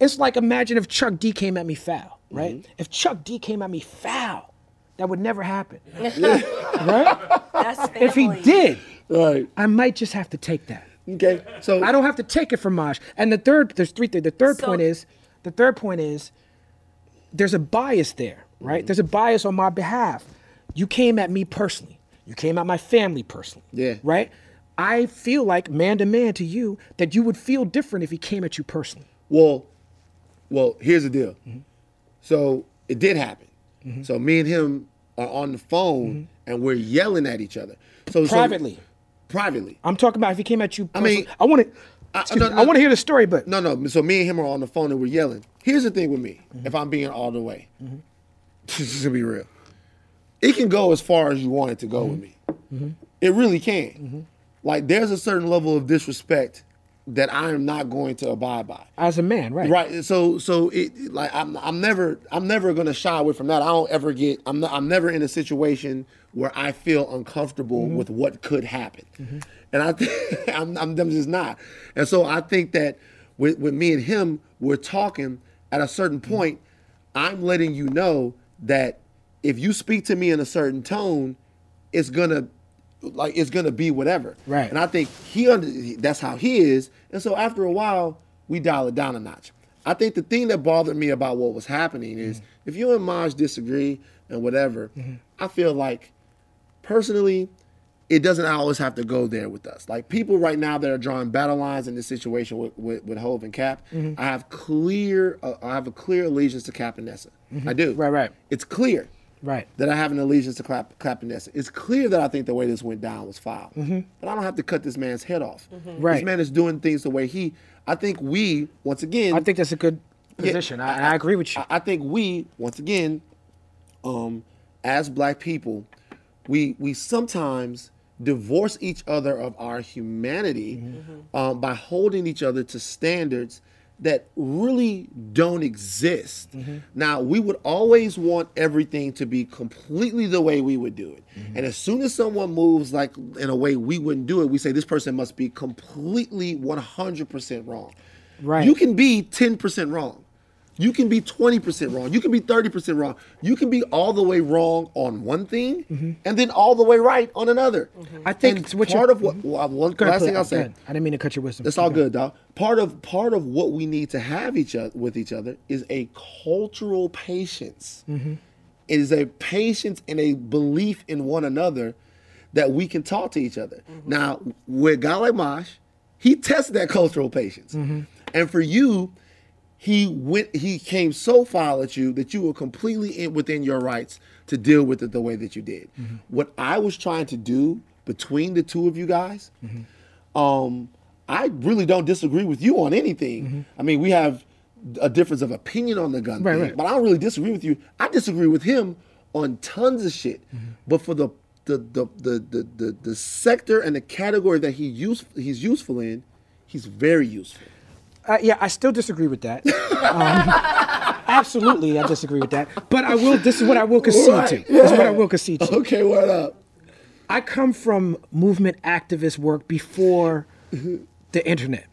it's like imagine if Chuck D came at me foul, right? Mm-hmm. If Chuck D came at me foul, that would never happen, right? That's If he did, Right. I might just have to take that. Okay. So I don't have to take it from Maj. And the third, there's three things. The third So- point is, the third point is, there's a bias there, right? Mm-hmm. There's a bias on my behalf. You came at me personally. You came at my family personally. Yeah. Right. I feel like man to man to you that you would feel different if he came at you personally. Well, well, here's the deal. Mm-hmm. So it did happen. So me and him are on the phone and we're yelling at each other. So so- Mm-hmm. Privately. privately. I'm talking about if he came at you. I mean- I want to. I- I, no, no. want to hear the story, but No, no. So me and him are on the phone and we're yelling. Here's the thing with me. Mm-hmm. If I'm being all the way, this is gonna be real. It can go as far as you want it to go with me. Mm-hmm. It really can. Like there's a certain level of disrespect that I am not going to abide by. as a man, right? Right. So so it like I'm I'm never I'm never gonna shy away from that. I don't ever get I'm not, I'm never in a situation where I feel uncomfortable mm-hmm. with what could happen. Mm-hmm. And I think I'm, I'm I'm just not. And so I think that with with me and him, we're talking at a certain mm-hmm. point, I'm letting you know that if you speak to me in a certain tone, it's gonna like it's gonna be whatever. Right. And I think he under that's how he is. And so after a while, we dial it down a notch. I think the thing that bothered me about what was happening is if you and Maj disagree and whatever, I feel like personally, it doesn't always have to go there with us. Like people right now that are drawing battle lines in this situation with with, with Hove and Cap, Mm-hmm. I have clear uh, I have a clear allegiance to Cap and Nessa. I do. Mm-hmm. Right, right. It's clear Right. that I have an allegiance to Clap, Clap and Nessa. It's clear that I think the way this went down was foul. But I don't have to cut this man's head off. Mm-hmm. Right. This man is doing things the way he. I think we once again. I think that's a good position. I, I agree with you. I, I think we once again, um, as black people, we we sometimes divorce each other of our humanity um, by holding each other to standards that really don't exist. Mm-hmm. Now, we would always want everything to be completely the way we would do it. Mm-hmm. And as soon as someone moves like in a way we wouldn't do it, we say this person must be completely 100% wrong. Right. You can be 10% wrong. You can be 20% wrong. You can be 30% wrong. You can be all the way wrong on one thing and then all the way right on another. I think And it's what part of what well, one last thing. I'll say. I didn't mean to cut your wisdom. It's all good, dog. Part of part of what we need to have each other with each other is a cultural patience. Mm-hmm. It is a patience and a belief in one another that we can talk to each other. Now, with a guy like Mosh, he tests that cultural patience, Mm-hmm. and for you, he went. He came so foul at you that you were completely in, within your rights to deal with it the way that you did. Mm-hmm. What I was trying to do between the two of you guys Mm-hmm. um, I really don't disagree with you on anything. I mean, we have a difference of opinion on the gun Right, thing, right. but I don't really disagree with you. I disagree with him on tons of shit. But for the the the the the, the, the sector and the category that he use, he's useful in, he's very useful. Uh, yeah, I still disagree with that. Um, absolutely, I disagree with that. But I will. This is what I will concede Right, to. This is what. I will concede to. Okay, what up? I come from movement activist work before the internet,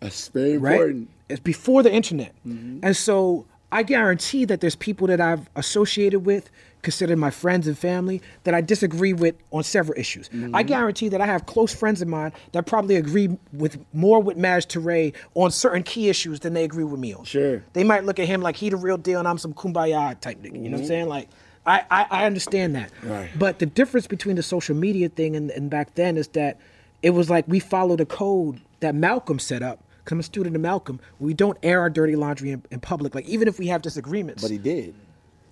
That's very right? important. It's before the internet, and so I guarantee that there's people that I've associated with, considered my friends and family, that I disagree with on several issues. I mm-hmm. guarantee that I have close friends of mine that probably agree with more with Maj Toure on certain key issues than they agree with me on. Sure. They might look at him like he the real deal and I'm some kumbaya type nigga. You know what I'm mm-hmm. saying? Like, I, I, I understand that. Right. But the difference between the social media thing and, and back then is that it was like we followed a code that Malcolm set up. Cause I'm a student of Malcolm. We don't air our dirty laundry in, in public. Like even if we have disagreements. But he did.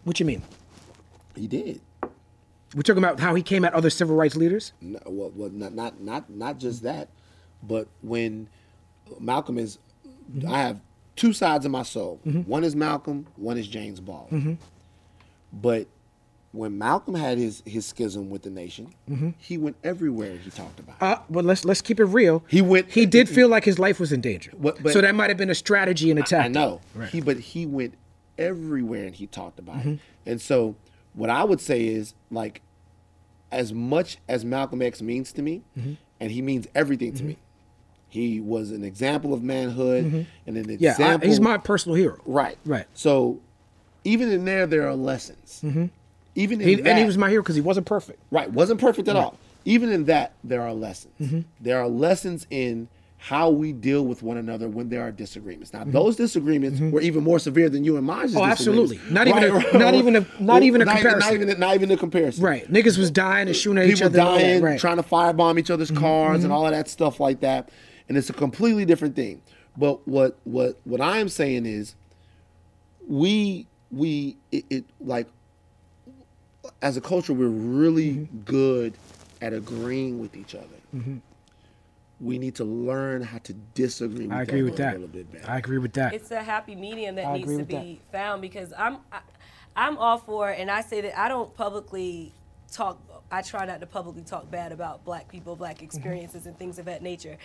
what you mean? He did. We're talking about how he came at other civil rights leaders. No, well, well, not not not not just that, but when Malcolm is, I have two sides of my soul. Mm-hmm. One is Malcolm, one is James Ball. Mm-hmm. But when Malcolm had his his schism with the nation, mm-hmm. he went everywhere. He talked about. it. Uh, but let's let's keep it real. He went- He did feel like his life was in danger. What- but- so that might have been a strategy and attack. I know. Right. He but he went everywhere and he talked about it. And so what I would say is like as much as Malcolm X means to me, mm-hmm. and he means everything to mm-hmm. me. He was an example of manhood mm-hmm. and an Yeah, I- example he's my personal hero. right. Right. So even in there there are lessons. Even in He, that, and he was my hero because he wasn't perfect. Right, wasn't perfect at all. Even in that, there are lessons. There are lessons in how we deal with one another when there are disagreements. Now, those disagreements were even more severe than you and Maj's Oh, absolutely. Not even a- not even a- not even a Not comparison. even, not even a comparison. Right. Niggas was dying and shooting at each People other. and all that, dying, right. Mm-hmm. trying to firebomb each other's cars, and all of that stuff like that. And it's a completely different thing. But what what what I am saying is, we we it, it like as a culture we're really Mm-hmm. good at agreeing with each other. Mm-hmm. We need to learn how to disagree. With I agree each with other that. a little bit better. I agree with that. it's a happy medium that I needs to with be found because I'm I, I'm all for it, and I say that I don't publicly talk. I try not to publicly talk bad about Black people, Black Mm-hmm. experiences, and things of that nature.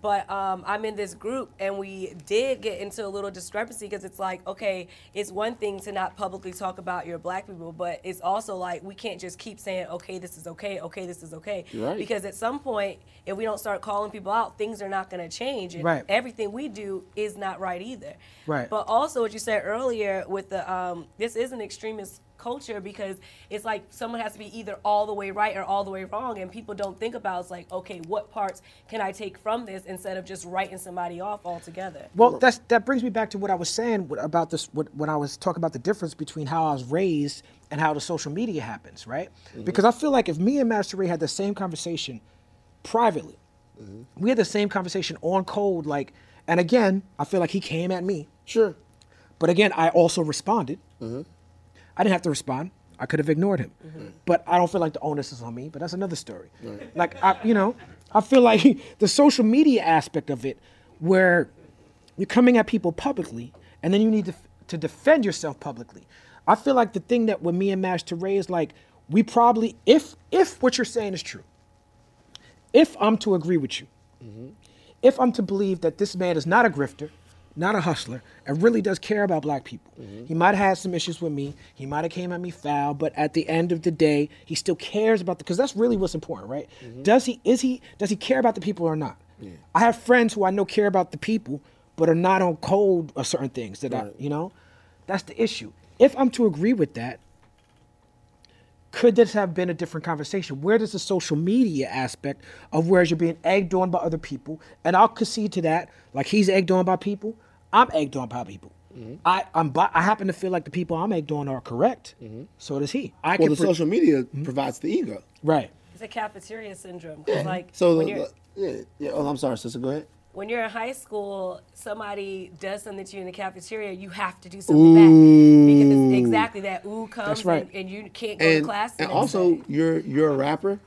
But um, I'm in this group, and we did get into a little discrepancy because it's like, okay, it's one thing to not publicly talk about your Black people, but it's also like we can't just keep saying, okay, this is okay, okay, this is okay, right. because at some point, if we don't start calling people out, things are not going to change. And Right. everything we do is not right either. Right. But also, what you said earlier with the um, this is an extremist culture because it's like someone has to be either all the way right or all the way wrong, and people don't think about it's like, okay, what parts can I take from this instead of just writing somebody off altogether? Well, that's that brings me back to what I was saying about this what, when I was talking about the difference between how I was raised and how the social media happens, right? Mm-hmm. Because I feel like if me and Maj Toure had the same conversation privately, mm-hmm. we had the same conversation on code, like, and again, I feel like he came at me, Sure. but again, I also responded. Mm-hmm. I didn't have to respond. I could have ignored him, mm-hmm. but I don't feel like the onus is on me. But that's another story. Like I, you know, I feel like the social media aspect of it, where you're coming at people publicly, and then you need to to defend yourself publicly. I feel like the thing that with me and Maj Toure is like we probably, if if what you're saying is true, if I'm to agree with you, mm-hmm. if I'm to believe that this man is not a grifter, not a hustler, and really does care about black people, mm-hmm. he might have had some issues with me. He might have came at me foul, but at the end of the day, he still cares about the because that's really what's important, right? Mm-hmm. Does he is he does he care about the people or not? I have friends who I know care about the people, but are not on cold of certain things that I, you know, that's the issue. If I'm to agree with that, could this have been a different conversation? Where does the social media aspect of whereas you're being egged on by other people, and I'll concede to that, like he's egged on by people, I'm egged on by people. Mm-hmm. I I'm bi- I happen to feel like the people I'm egged on are correct. So does he. I Mm-hmm. Well, can the pre- social media provides the ego. right. It's a cafeteria syndrome. 'cause, like So, when the, you're yeah, yeah. Oh, I'm sorry, sister. Go ahead. When you're in high school, somebody does something to you in the cafeteria, you have to do something back because it's exactly that ooh comes That's right. and, and you can't go and, to class. and also day. you're you're a rapper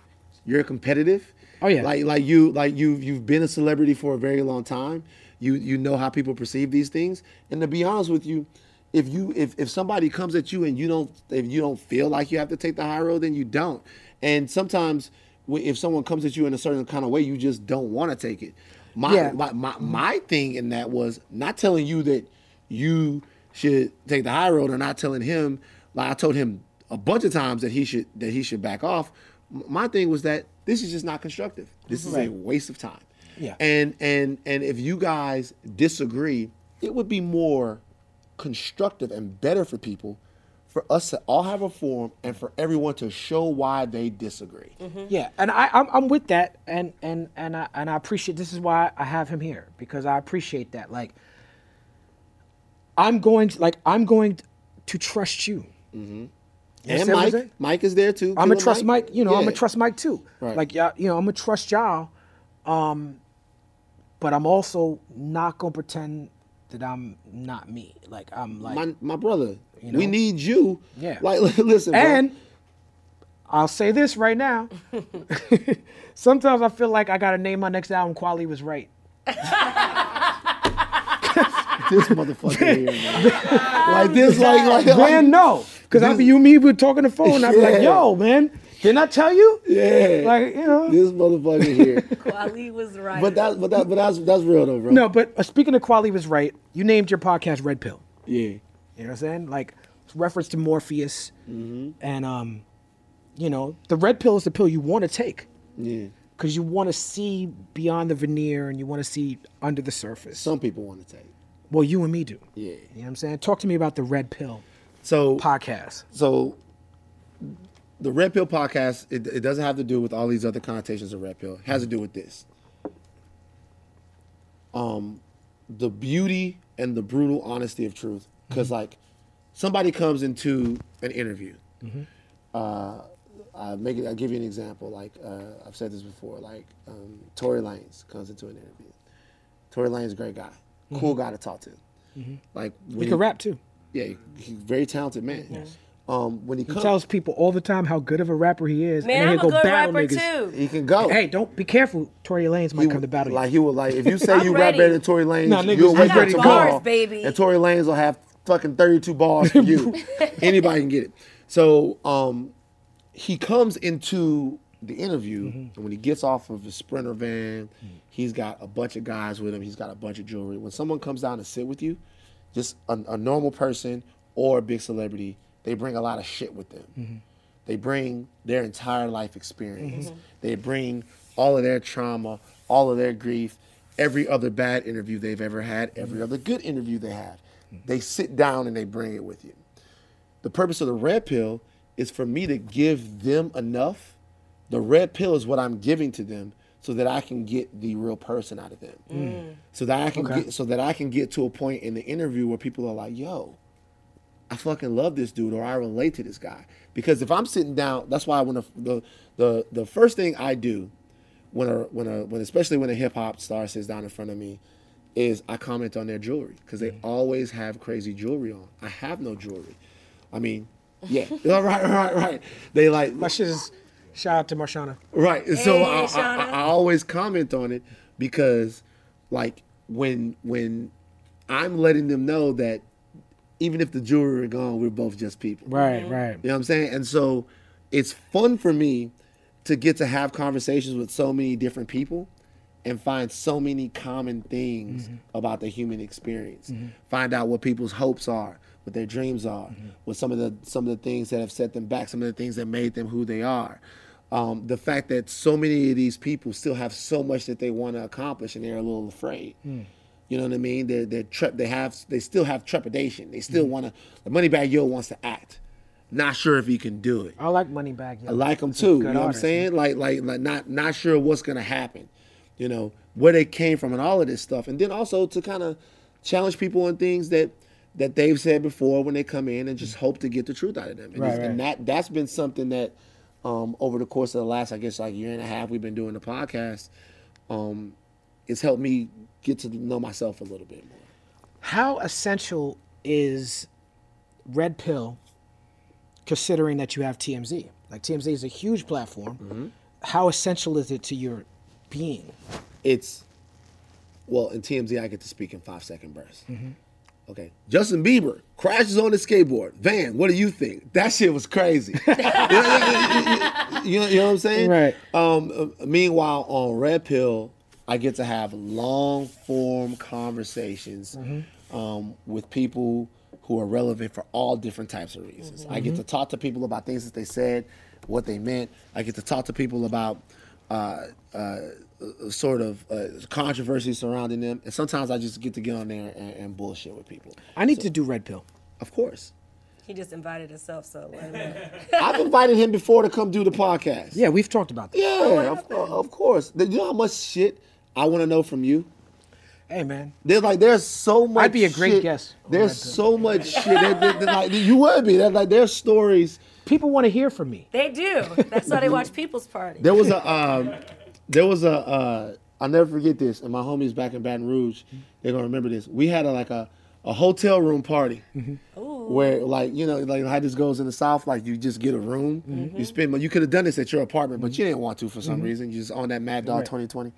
you're competitive Oh, yeah. like like you like you you've been a celebrity for a very long time you you know how people perceive these things and to be honest with you if you if, if somebody comes at you and you don't if you don't feel like you have to take the high road then you don't and sometimes if someone comes at you in a certain kind of way you just don't want to take it my, Yeah. my, my my thing in that was not telling you that you should take the high road or not telling him like I told him a bunch of times that he should that he should back off. My thing was that this is just not constructive. This is a waste of time. Yeah. And and and if you guys disagree, it would be more constructive and better for people for us to all have a forum and for everyone to show why they disagree. Yeah, and I, I'm, I'm with that, and and and I and I appreciate. This is why I have him here because I appreciate that. Like, I'm going to, like I'm going to trust you. You And understand what I'm Mike. Mike is there too. I'm gonna trust Mike. You know, I'm gonna trust Mike too. Right. Like y'all, you know, I'm gonna trust y'all. Um, but I'm also not gonna pretend that I'm not me. Like I'm like, my my brother. We know? need you. Yeah. Like listen, bro. and I'll say this right now. Sometimes I feel like I gotta name my next album. Kweli was right. this motherfucker here, man. like this, like like, like Man, no, because I be you me we talking on the phone. I be like, yo, man, didn't I tell you? yeah, Like you know. this motherfucker here. Kweli was right. but that, but that, but that's that's real though, bro. No, but uh, speaking of Kweli was right. You named your podcast Red Pill. Yeah. You know what I'm saying? Like reference to Morpheus, Mm-hmm. and um, you know, the red pill is the pill you want to take Yeah. because you want to see beyond the veneer and you want to see under the surface. Some people want to take. well, you and me do. Yeah. You know what I'm saying? Talk to me about the red pill So podcast. so the Red Pill podcast, it, it doesn't have to do with all these other connotations of Red Pill. It has to do with this. Um, the beauty and the brutal honesty of truth. Because like, somebody comes into an interview. Uh, I make it. I give you an example. Like uh, I've said this before. Like um, Tory Lanez comes into an interview. Tory Lanez is a great guy, cool guy to talk to. Like We when can rap too. yeah, he's a very talented man. Um, when he, He comes, tells people all the time how good of a rapper he is, Man, and I'm a he'll go good battle rapper niggas. too. he can go. Hey, don't be careful. Tory Lanez might he, come to battle like you. he will like if you say I'm you rap better than Tory Lanez, Nah, niggas, you'll I wake got tomorrow, bars, baby. and Tory Lanez will have fucking thirty two bars for you. Anybody can get it. So um, he comes into the interview, Mm-hmm. and when he gets off of his sprinter van, he's got a bunch of guys with him. He's got a bunch of jewelry. When someone comes down to sit with you, just a, a normal person or a big celebrity, they bring a lot of shit with them. Mm-hmm. They bring their entire life experience. They bring all of their trauma, all of their grief, every other bad interview they've ever had, every other good interview they have. They sit down and they bring it with you. the purpose of the red pill is for me to give them enough. The red pill is what I'm giving to them so that I can get the real person out of them. Mm. Mm. So that I can Okay. get so that I can get to a point in the interview where people are like, "Yo, I fucking love this dude or I relate to this guy." Because if I'm sitting down, that's why when the the the, the first thing I do when a when a when especially when a hip hop star sits down in front of me is I comment on their jewelry because they mm. always have crazy jewelry on. I have no jewelry. I mean, yeah, right, right, right. They like My shit is shout out to Marshana. Right. And so I, I, I always comment on it because, like, when when I'm letting them know that even if the jewelry are gone, we're both just people. Right, mm-hmm. right. You know what I'm saying? And so it's fun for me to get to have conversations with so many different people and find so many common things mm-hmm. about the human experience. Mm-hmm. Find out what people's hopes are, what their dreams are, mm-hmm. what some of the some of the things that have set them back, some of the things that made them who they are. Um, the fact that so many of these people still have so much that they want to accomplish and they're a little afraid. Hmm. You know what I mean? They're, they're tre- they have they still have trepidation. They still hmm. want to. The Moneybagg Yo wants to act. Not sure if he can do it. I like Moneybagg. Yo. I like a too. You know what I'm saying? Like, like, like, not not sure what's gonna happen. You know where they came from and all of this stuff, and then also to kind of challenge people on things that that they've said before when they come in, and just hope to get the truth out of them. And, Right, it's- and that that's been something that um, over the course of the last, I guess, like year and a half, we've been doing the podcast. Um, it's helped me get to know myself a little bit more. How essential is Red Pill, considering that you have TMZ? Like TMZ is a huge platform. Mm-hmm. How essential is it to your being? it's well in TMZ I get to speak in five second bursts. Okay, Justin Bieber crashes on his skateboard. Van, what do you think? That shit was crazy. you, know, you know- you know what I'm saying? Right. Um, uh, meanwhile, on Red Pill, I get to have long form conversations um, with people who are relevant for all different types of reasons. I get to talk to people about things that they said, what they meant. I get to talk to people about uh, uh, sort of uh, controversy surrounding them. And sometimes I just get to get on there and, and bullshit with people. I need to do Red Pill. Of course. He just invited himself, so let him know. I've invited him before to come do the podcast. Yeah, we've talked about that. Yeah, of, of course. You know how much shit I want to know from you? Hey, man. There's like there's so much. I'd be a great shit- guest There's so much shit. That, that- that, like, you would be. That like there's stories. People want to hear from me. They do. That's why they watch People's Party. There was a um, there was a uh, I'll never forget this. And my homies back in Baton Rouge, they're gonna remember this. We had a, like a a hotel room party. Where like you know like how this goes in the south like you just get a room you spend but you could have done this at your apartment but you didn't want to for some reason you just on that Mad Dog 2020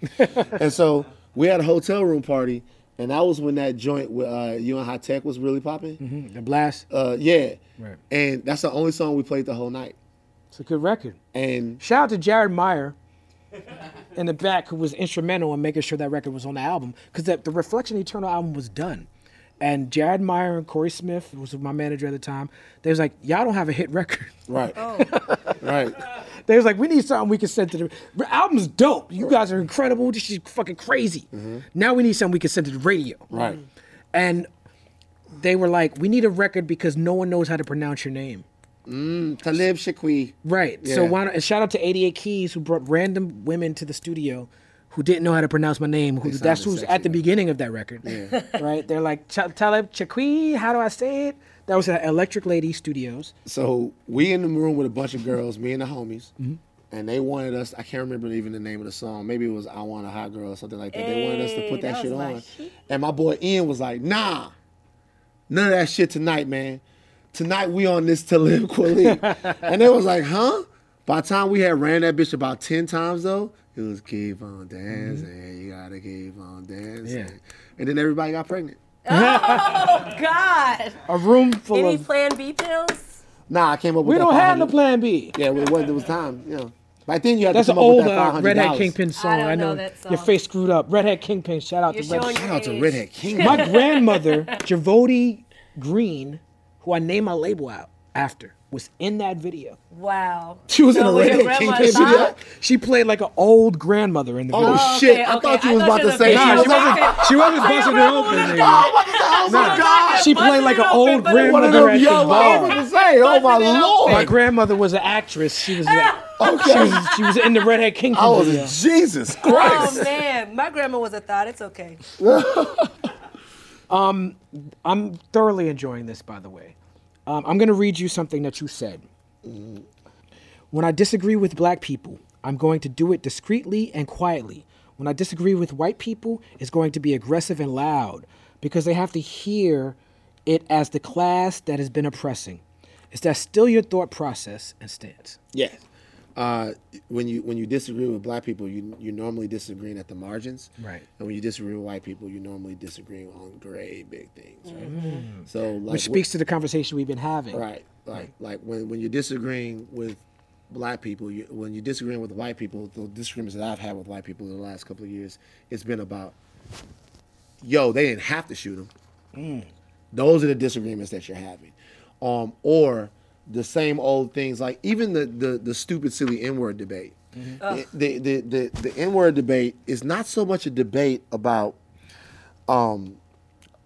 and so we had a hotel room party and that was when that joint with uh, you and Hi-Tek was really popping The Blast. uh, yeah Right. and that's the only song we played the whole night It's a good record. and Shout out to Jared Meyer in the back who was instrumental in making sure that record was on the album because the, the Reflection Eternal album was done. And Jared Meyer and Corey Smith who was my manager at the time. They was like, y'all don't have a hit record. right right They was like, we need something we can send to the, the album's dope. You guys are incredible. This is fucking crazy. Mm-hmm. Now we need something we can send to the radio. right mm-hmm. And they were like, we need a record because no one knows how to pronounce your name. Mm, Talib Shakwi Right. So why not, and shout out to 88 Keys who brought random women to the studio who didn't know how to pronounce my name. Who that's who's sexy, at the though. beginning of that record. Right. They're like Talib Chakwi. How do I say it? That was at Electric Lady Studios. So we in the room with a bunch of girls, me and the homies, Mm-hmm. and they wanted us. I can't remember even the name of the song. Maybe it was "I Want a Hot Girl" or something like that. they wanted us to put that, that shit on, shit. and my boy Ian was like, "Nah, none of that shit tonight, man. Tonight we on this Talib Kweli," and they was like, "Huh?" By the time we had ran that bitch about ten times though, it was keep on dancing. You gotta keep on dancing, Mm-hmm. Yeah. and then everybody got pregnant. God. A room full Any of. Plan B pills? Nah, I came up with We that don't have the 500 plan B. Yeah, it was, it was time. You know, back then you had That's to an come up old with that uh, five hundred Redhead dollars. Kingpin song. don't I know know. that Your song. face screwed up. Redhead Kingpin. Shout out You're to Red showing Shout out to age. Redhead King. My grandmother, Javotti Green, who I named my label out after. Was in that video. Wow. She was in So a was your Redhead grandma Kingpin video. She played like an old grandmother in the video. Oh, Oh, shit! okay, I okay. thought you I was thought about she to say she Nah, was she wasn't. She wasn't busting it open. was Oh my god! she played like an old open, but it One of grandmother them at the young. I was bar. about to say, oh my lord! My grandmother was an actress. She was. A, Okay. she was. She was in the Redhead Kingpin I was video. Jesus Christ. Oh Christ. man, my grandma was a thought. It's okay. um, I'm thoroughly enjoying this, by the way. Um, I'm going to read you something that you said. When I disagree with black people, I'm going to do it discreetly and quietly. When I disagree with white people, it's going to be aggressive and loud because they have to hear it as the class that has been oppressing. Is that still your thought process and stance? Yes. Uh, when you when you disagree with black people, you you normally disagreeing at the margins, Right. And when you disagree with white people, you normally disagreeing on great big things, right? So like Which speaks to the conversation we've been having. right, like like when when you're disagreeing with black people, you, when you're disagreeing with white people, the disagreements that I've had with white people in the last couple of years, it's been about, yo, they didn't have to shoot him. Those are the disagreements that you're having, um, or the same old things like even the the, the stupid silly N word debate. The, the the the the N word debate is not so much a debate about um,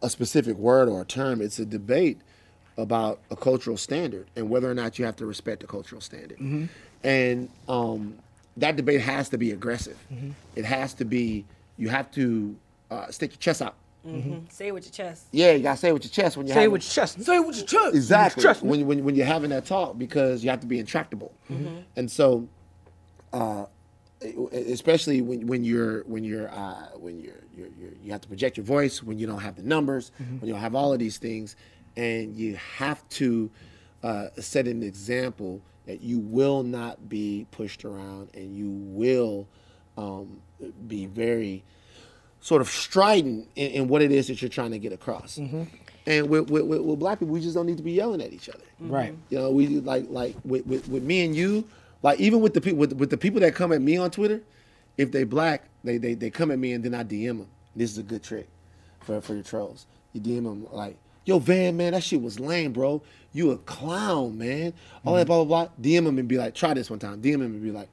a specific word or a term. It's a debate about a cultural standard and whether or not you have to respect the cultural standard. And um, that debate has to be aggressive. It has to be. You have to uh, stick your chest out. Say it with your chest. Yeah, you gotta say it with your chest when you're Say it with your chest. Say it with your chest. Exactly. Trust me. When, when, when you're having that talk, because you have to be intractable. And so, uh, especially when, when you're when you're uh, when you're, you're, you're you have to project your voice when you don't have the numbers when you don't have all of these things, and you have to uh, set an example that you will not be pushed around and you will um, be very sort of strident in, in what it is that you're trying to get across. Mm-hmm. And with, with, with, with black people, we just don't need to be yelling at each other. Mm-hmm. Right. You know, we like like with, with, with me and you, like even with the people with, with the people that come at me on Twitter, if they black, they, they they come at me and then I DM them. This is a good trick for for your trolls. You DM them like, "Yo, Van, man, that shit was lame, bro. You a clown, man." All that mm-hmm. blah blah blah. DM them and be like, "Try this one time." DM them and be like,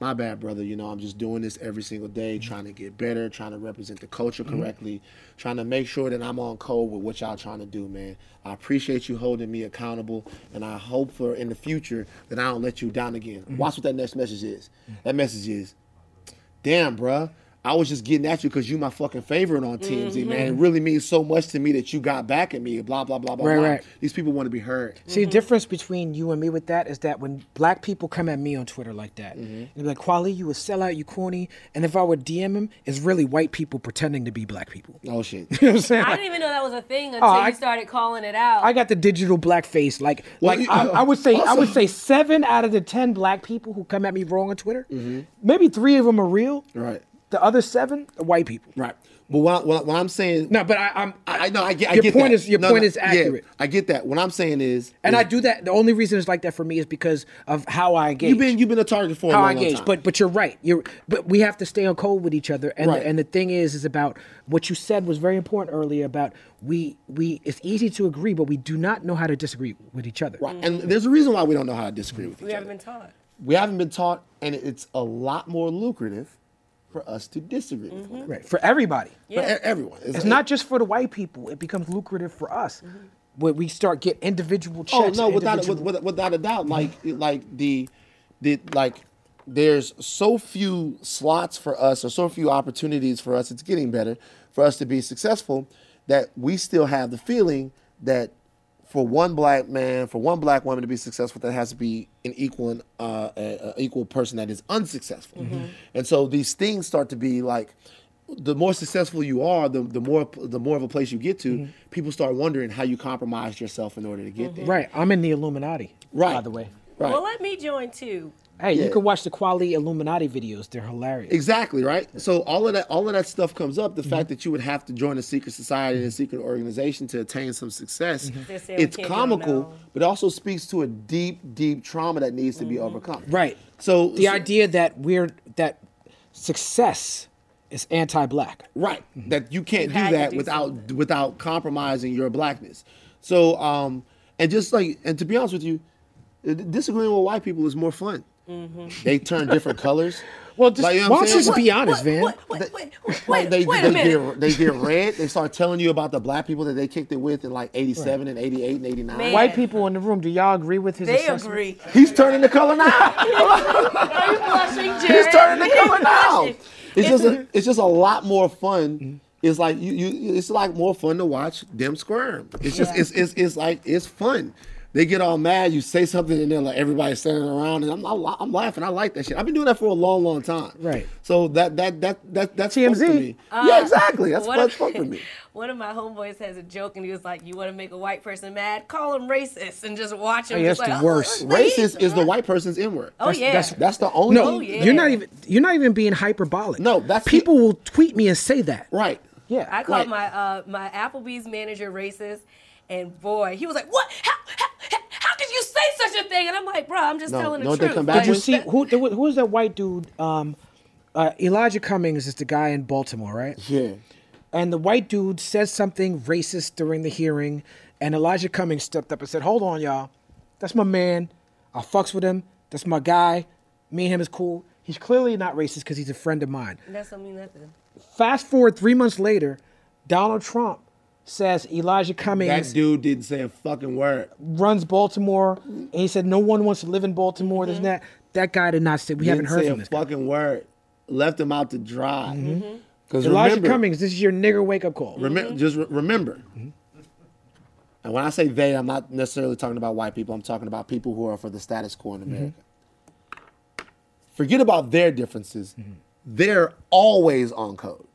my bad, brother. You know, I'm just doing this every single day, mm-hmm. trying to get better, trying to represent the culture mm-hmm. correctly, trying to make sure that I'm on code with what y'all trying to do, man. I appreciate you holding me accountable, and I hope for in the future that I don't let you down again. Mm-hmm. Watch what that next message is. That message is, damn, bruh. I was just getting at you because you my fucking favorite on TMZ, man. It really means so much to me that you got back at me. Blah blah blah blah Right, blah. right. These people want to be heard. See, the difference between you and me with that is that when black people come at me on Twitter like that, Mm-hmm. they're like, Kweli, you a sellout, you corny. And if I would DM him, it's really white people pretending to be black people. Oh shit. You know what I'm saying? I Like, didn't even know that was a thing until Oh, I- you started calling it out. I got the digital black face. Like, Well, like you- I, I would say, I would say seven out of the ten black people who come at me wrong on Twitter, Mm-hmm. maybe three of them are real. right. The other seven are white people. Right. But what, what, what I'm saying No, but I, I'm. I, I know. I get. I Your get point that. is- your No, point no, is yeah, accurate. I get that. What I'm saying is, and is I do that. The only reason it's like that for me is because of how I engage. You've been you've been a target for a how long, I long engage. time. But but you're right. You're but we have to stay on code with each other. And Right. the, and the thing is is about what you said was very important earlier about we we it's easy to agree, but we do not know how to disagree with each other. right. And there's a reason why we don't know how to disagree with each other. we haven't been taught. we haven't been taught, and it's a lot more lucrative for us to disagree with one mm-hmm. another. Right. For everybody. For e- everyone. It's not just for the white people. It becomes lucrative for us. Mm-hmm. When we start get individual Oh checks. no, without individual- with, with, without a doubt. Like mm-hmm. like the the like there's so few slots for us or so few opportunities for us. It's getting better for us to be successful that we still have the feeling that for one black man, for one black woman to be successful, that has to be an equal and uh, a, a equal person that is unsuccessful. Mm-hmm. Mm-hmm. And so these things start to be like the more successful you are, the, the more the more of a place you get to, mm-hmm. people start wondering how you compromised yourself in order to get there. Right. I'm in the Illuminati. Right. By the way. Right. Well, let me join too. Hey, Yeah. you can watch the Kweli Illuminati videos. They're hilarious. Exactly right. So all of that, all of that stuff comes up. The Mm-hmm. fact that you would have to join a secret society and a secret organization to attain some success, Mm-hmm. They're saying we it's can't do it comical, but it also speaks to a deep, deep trauma that needs to be overcome. Right. So The so- idea that we're that success is anti-black. right that you can't had do that do without something. without compromising your blackness. So um and just like and to be honest with you, Uh, Disagreeing with white people is more fun. Mm-hmm. They turn different colors. Well, just, Like, you know why don't you just be honest, Wait, man? Wait, wait, wait, wait, Like they, wait they a minute. get they get red. They start telling you about the black people that they kicked it with in like '87 and '88 and '89. Man. White people in the room, do y'all agree with his They assessment? agree. He's turning the color now. Are you blushing, He's turning the color now. blushing. It's just a, it's just a lot more fun. It's like you, you it's like more fun to watch them squirm. It's just Yeah. it's, it's it's like it's fun. They get all mad. You say something, and then like everybody's standing around, and I'm, I'm I'm laughing. I like that shit. I've been doing that for a long, long time. Right. So that that that that that's fun TMZ. for me. yeah, exactly. That's One fun, of- fun for me. One of my homeboys has a joke, and he was like, "You want to make a white person mad? Call him racist, and just watch him." Oh, yeah, just that's like, the worst. "Oh, Racist is the white person's N word. Oh yeah. that's- That's the only. No, Oh, yeah. you're not even you're not even being hyperbolic. No, that's people will tweet me and say that. right. Yeah, I called Right. my uh, my Applebee's manager racist, and boy, he was like, "What? How, how, how, how could you say such a thing?" And I'm like, "Bro, I'm just No, telling know the what they truth." come back Did you see who there was- who was that white dude? Um, uh, Elijah Cummings is the guy in Baltimore, right? Yeah. And the white dude says something racist during the hearing, and Elijah Cummings stepped up and said, "Hold on, y'all, that's my man. I fucks with him. That's my guy. Me and him is cool. He's clearly not racist because he's a friend of mine." That's don't mean nothing. Fast forward three months later, Donald Trump says Elijah Cummings That dude didn't say a fucking word. runs Baltimore, and he said no one wants to live in Baltimore. This mm-hmm. and that. That guy did not say. We haven't Didn't heard say from a this. guy. fucking word. Left him out to dry. Mm-hmm. Mm-hmm. Because Elijah remember, Cummings, this is your nigger wake up call. remem- just re- remember. And when I say they, I'm not necessarily talking about white people. I'm talking about people who are for the status quo in America. Forget about their differences. They're always on code.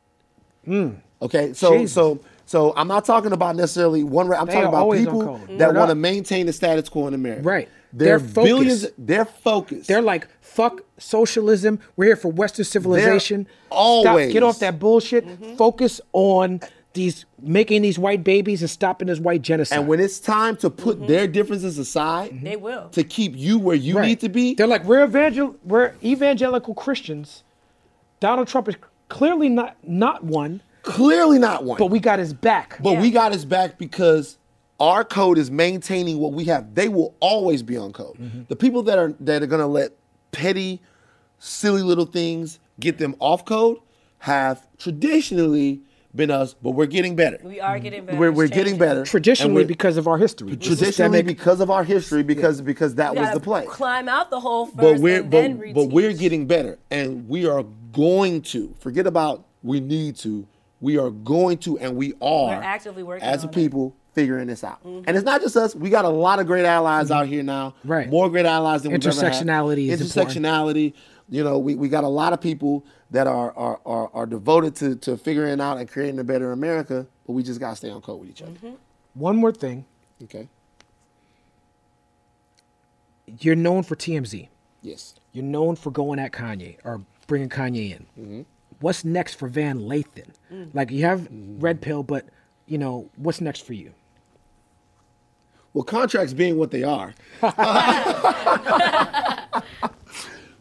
Mm. Okay, so Jesus. so so I'm not talking about necessarily one. ra- I'm They talking about people that want to maintain the status quo in America. Right. They're, They're focused. billions. They're focused. They're like, fuck socialism. We're here for Western civilization. Stop, always- get off that bullshit. Mm-hmm. Focus on these making these white babies and stopping this white genocide. And when it's time to put mm-hmm. their differences aside, They will. to keep you where you Right. need to be, they're like, we're evangel, we're evangelical Christians. Donald Trump is clearly not not one, clearly not one. but we got his back. But Yeah. we got his back because our code is maintaining what we have. They will always be on code. Mm-hmm. The people that are that are gonna let petty, silly little things get them off code have traditionally been us, but we're getting better. We are getting better. We're, we're getting better. Traditionally, we're- because of our history, traditionally Systemic- because of our history, because because that was the play. Climb out the hole first, but we're and then but, but we're getting better and we are going to forget about we need to we are going to and we are We're actively working as a on it. Mm-hmm. people figuring this out and it's not just us we got a lot of great allies out here now Right. more great allies than we've ever had. Intersectionality is important. intersectionality you know we, we got a lot of people that are are, are, are devoted to, to figuring out and creating a better america but we just got to stay on code with each other Mm-hmm. one more thing. okay You're known for TMZ. yes You're known for going at Kanye or bringing Kanye in. Mm-hmm. What's next for Van Lathan? Like you have Red Pill, but you know what's next for you? Well, contracts being what they are,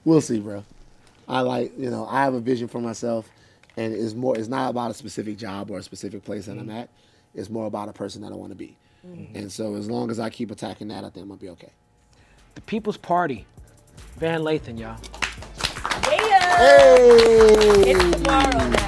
we'll see, bro. I like, you know, I have a vision for myself, and it's more. It's not about a specific job or a specific place that I'm at. It's more about a person that I want to be. And so, as long as I keep attacking that, I think I'm gonna be okay. The People's Party, Van Lathan, y'all. Hey, It's tomorrow